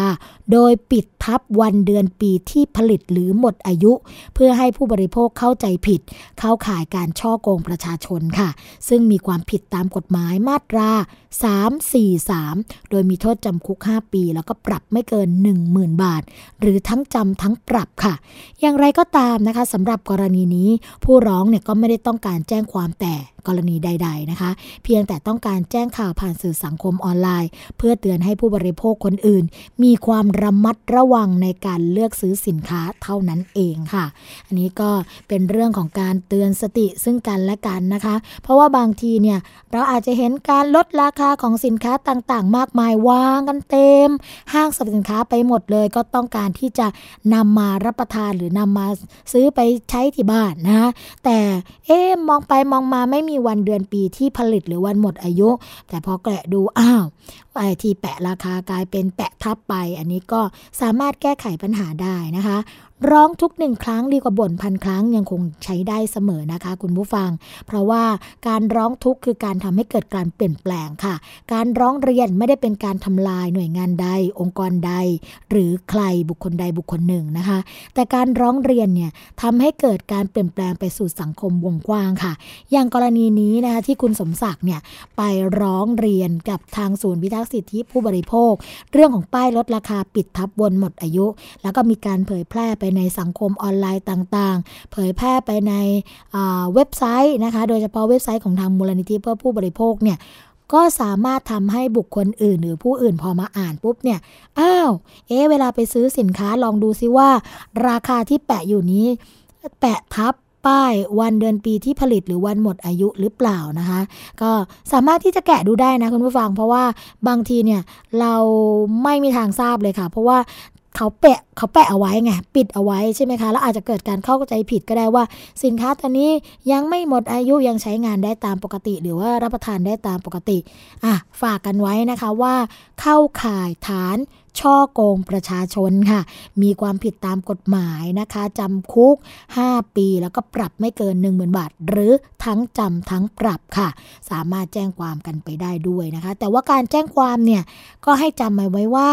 โดยปิดทับวันเดือนปีที่ผลิตหรือหมดอายุ เพื่อให้ผู้บริโภคเข้าใจผิด เข้าข่ายการช่อโกงประชาชนค่ะ ซึ่งมีความผิดตามกฎหมายมาตรา 343 โดยมีโทษจำคุก 5 ปี แล้วก็ปรับไม่เกิน 10,000 บาท หรือทั้งจำทั้งปรับค่ะ อย่างไรก็ตามนะคะสำหรับกรณีนี้ผู้ร้องเนี่ยก็ไม่ได้ต้องการแจ้งความแต่กรณีใด ๆนะคะ เพียงแต่ต้องการแจ้งข่าวผ่านสื่อสังคมออนไลน์ เพื่อเตือนให้ผู้บริโภคคนอื่น มีความระมัดระวังในการเลือกซื้อสินค้าเท่านั้นเองค่ะ อันนี้ก็เป็นเรื่องของการเตือนสติซึ่งกันและกันนะคะ เพราะว่าบางทีเนี่ยเราอาจจะเห็นการลดราคาของสินค้าต่างๆ มากมายวางกันเต็ม ห้างสรรพสินค้าไปหมดเลยก็ต้องการที่จะนำมารับประทานหรือนำมาซื้อไปใช้ที่บ้านนะแต่เอ๊มองไปมองมาไม่มีวันเดือนปีที่ผลิตหรือวันหมดอายุ แต่พอแกะดูอ้าวไอที่แปะราคากลายเป็นแปะทับไป อันนี้ก็สามารถแก้ไขปัญหาได้นะคะ ร้องทุกหนึ่งครั้งดีกว่าบ่นพันครั้งยังคงใช้ได้เสมอนะคะ คุณผู้ฟัง เพราะว่าการร้องทุกข์คือการทำให้เกิดการเปลี่ยนแปลงค่ะ การร้องเรียนไม่ได้เป็นการทำลายหน่วยงานใด องค์กรใด หรือใครบุคคลใดบุคคลหนึ่งนะคะ แต่การร้องเรียนเนี่ยทำให้เกิดการเปลี่ยนแปลงไปสู่สังคมวงกว้างค่ะ อย่างกรณีนี้นะคะที่คุณสมศักดิ์เนี่ยไปร้องเรียนกับทางศูนย์พิทักษ์สิทธิผู้บริโภค เรื่องของป้ายลดราคาปิดทับวนหมดอายุ แล้วก็มีการเผยแพร่ไปในสังคมออนไลน์ต่างๆ เผยแพร่ไปในเว็บไซต์นะคะ โดยเฉพาะเว็บไซต์ของทางมูลนิธิเพื่อผู้บริโภคเนี่ยก็สามารถทำให้บุคคลอื่น หรือผู้อื่นพอมาอ่านปุ๊บเนี่ย อ้าว เอ๊เวลาไปซื้อสินค้าลองดูซิว่า ราคาที่แปะอยู่นี้ แปะทับป้ายวันเดือนปีที่ผลิตหรือวันหมดอายุหรือเปล่านะคะ ก็สามารถที่จะแกะดูได้นะคุณผู้ฟัง เพราะว่าบางทีเนี่ยเราไม่มีทางทราบเลยค่ะ เพราะว่า เขาแปะเขาแปะเอาไว้ไงปิดเอาไว้ใช่ไหมคะแล้วอาจจะเกิดการเข้าใจผิดก็ได้ว่า สินค้าตัวนี้ยังไม่หมดอายุยังใช้งานได้ตามปกติ หรือว่ารับประทานได้ตามปกติอะฝากกันไว้นะคะว่า เข้าข่ายฐานช่อโกงประชาชนค่ะ มีความผิดตามกฎหมายนะคะจำคุก 5 ปี แล้วก็ปรับไม่เกิน 1 0,000 บาท หรือทั้งจำทั้งปรับค่ะ สามารถแจ้งความกันไปได้ด้วยนะคะ แต่ว่าการแจ้งความเนี่ย ก็ให้จำไว้ว่า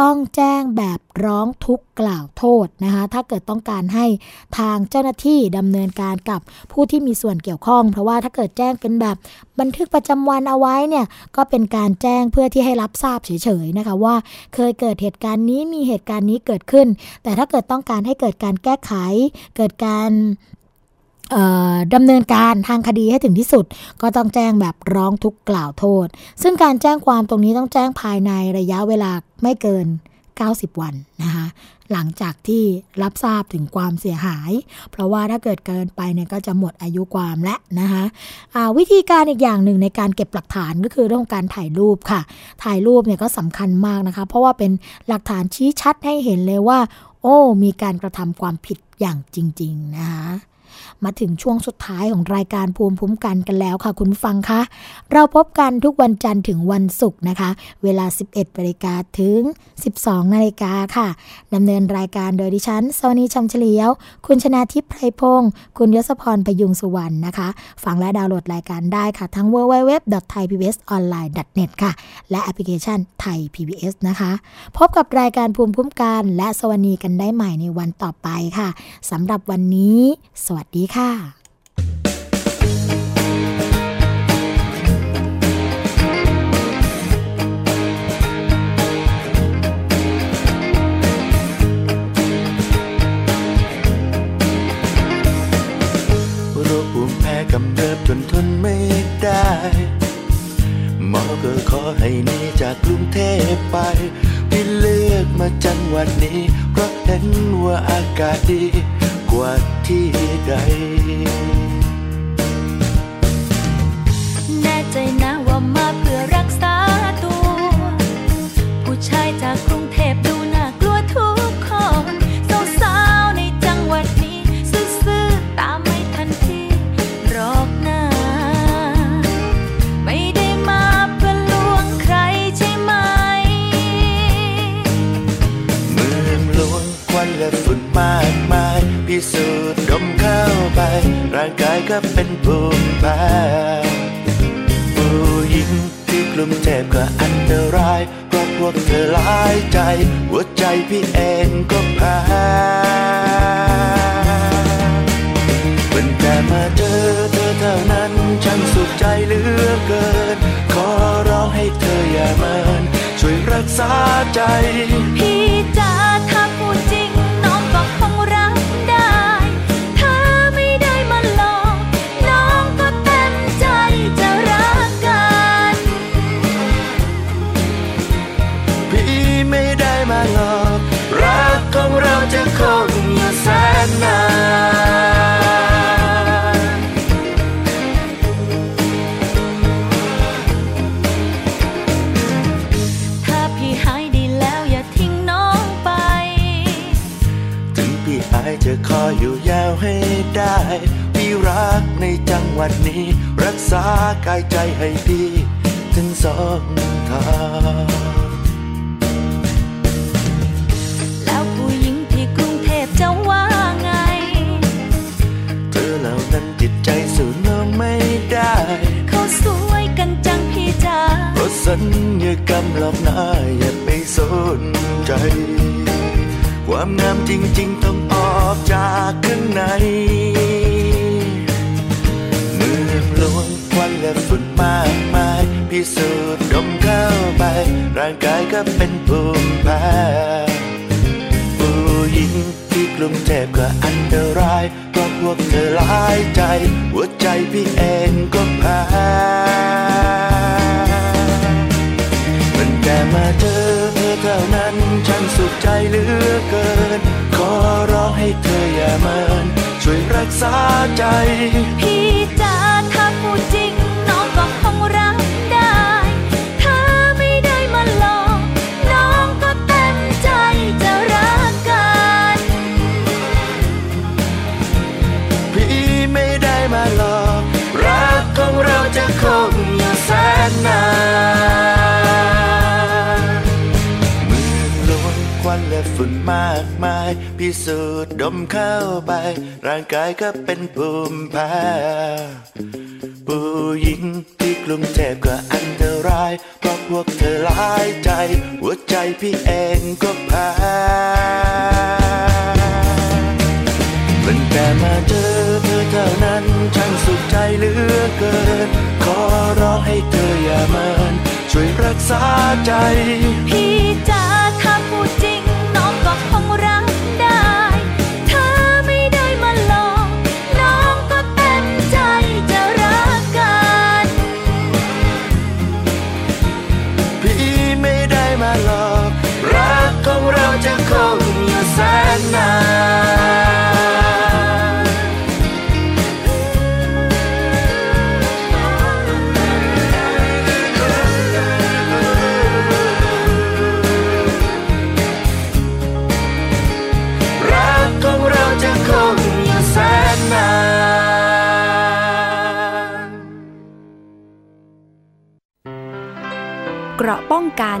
ต้องแจ้งแบบร้องทุกข์กล่าวโทษนะคะถ้าเกิดต้องการให้ทางเจ้าหน้าที่ดำเนินการกับผู้ที่มีส่วนเกี่ยวข้อง เพราะว่าถ้าเกิดแจ้งเป็นแบบบันทึกประจำวันเอาไว้เนี่ยก็เป็นการแจ้งเพื่อที่ให้รับทราบเฉยๆนะคะว่าเคยเกิดเหตุการณ์นี้มีเหตุการณ์นี้เกิดขึ้น แต่ถ้าเกิดต้องการให้เกิดการแก้ไข เกิดการดำเนินการทางคดีให้ถึงที่สุด ก็ต้องแจ้งแบบร้องทุกกล่าวโทษ ซึ่งการแจ้งความตรงนี้ต้องแจ้งภายในระยะเวลา ไม่เกิน 90 วันนะคะหลังจากที่รับทราบถึงความเสียหาย เพราะว่าถ้าเกิดเกินไปเนี่ยก็จะหมดอายุความและนะคะวิธีการอีกอย่างหนึ่งในการเก็บหลักฐานก็คือเรื่องการถ่ายรูปค่ะ ถ่ายรูปเนี่ยก็สำคัญมากนะคะ เพราะว่าเป็นหลักฐานชี้ชัดให้เห็นเลยว่า โอ้ มีการกระทำความผิดอย่างจริง ๆ นะคะ มาถึงช่วงสุดท้ายของรายการภูมิคุ้มกันกันแล้วค่ะคุณฟังคะ เราพบกันทุกวันจันทร์ถึงวันศุกร์นะคะ เวลา 11นาฬิกาถึง 12นาฬิกาค่ะดำเนินรายการโดยดิฉันสวนีชำเฉลียว คุณชนาทิพย์ไพรพงศ์คุณยศพรพยุงสุวรรณนะคะ ฟังและดาวน์โหลดรายการได้ค่ะ ทั้ง www.thaipbsonline.net ค่ะ และแอปพลิเคชันไทย PBS นะคะ พบกับรายการภูมิคุ้มกัน และสวนีกันได้ใหม่ในวันต่อไปค่ะสำหรับวันนี้ สวัสดีค่ะโรคภูมิแพ้กำเริบจนทนไม่ได้หมอก็ขอให้หนีจากกรุงเทพไปพี่เลือกมาจังหวัดนี้เพราะเห็นว่าอากาศดี กว่าที่ใด แน่ใจนะว่ามาเพื่อรักษาตัว ผู้ชายจากกรุง สูจน์ดมเข้าไป ร่างกายก็เป็นภูมิแพ้ผู้หญิงที่กลุ่มเจ็บก็อันตรายเพราะพวกเธอหลายใจ หัวใจพี่เองก็แพ้เป็นแต่มาเจอเธอเท่านั้นฉันสุขใจเหลือเกิน ขอร้องให้เธออย่าเมินช่วยรักษาใจ ฝุ่นมากมาย พิสูจน์ดมเข้าไป ร่างกายก็เป็นภูมิแพ้ผู้หญิงที่กรุงเทพก็อันตราย เพราะพวกเธอหลายใจ หัวใจพี่เองก็แพ้มันแต่มาเจอเธอเท่านั้นฉันสุขใจเหลือเกิน ขอร้องให้เธออย่าเมินช่วยรักษาใจ พี่จ๋ากายังเราจะคงอยู่แสนนานเกราะป้องกัน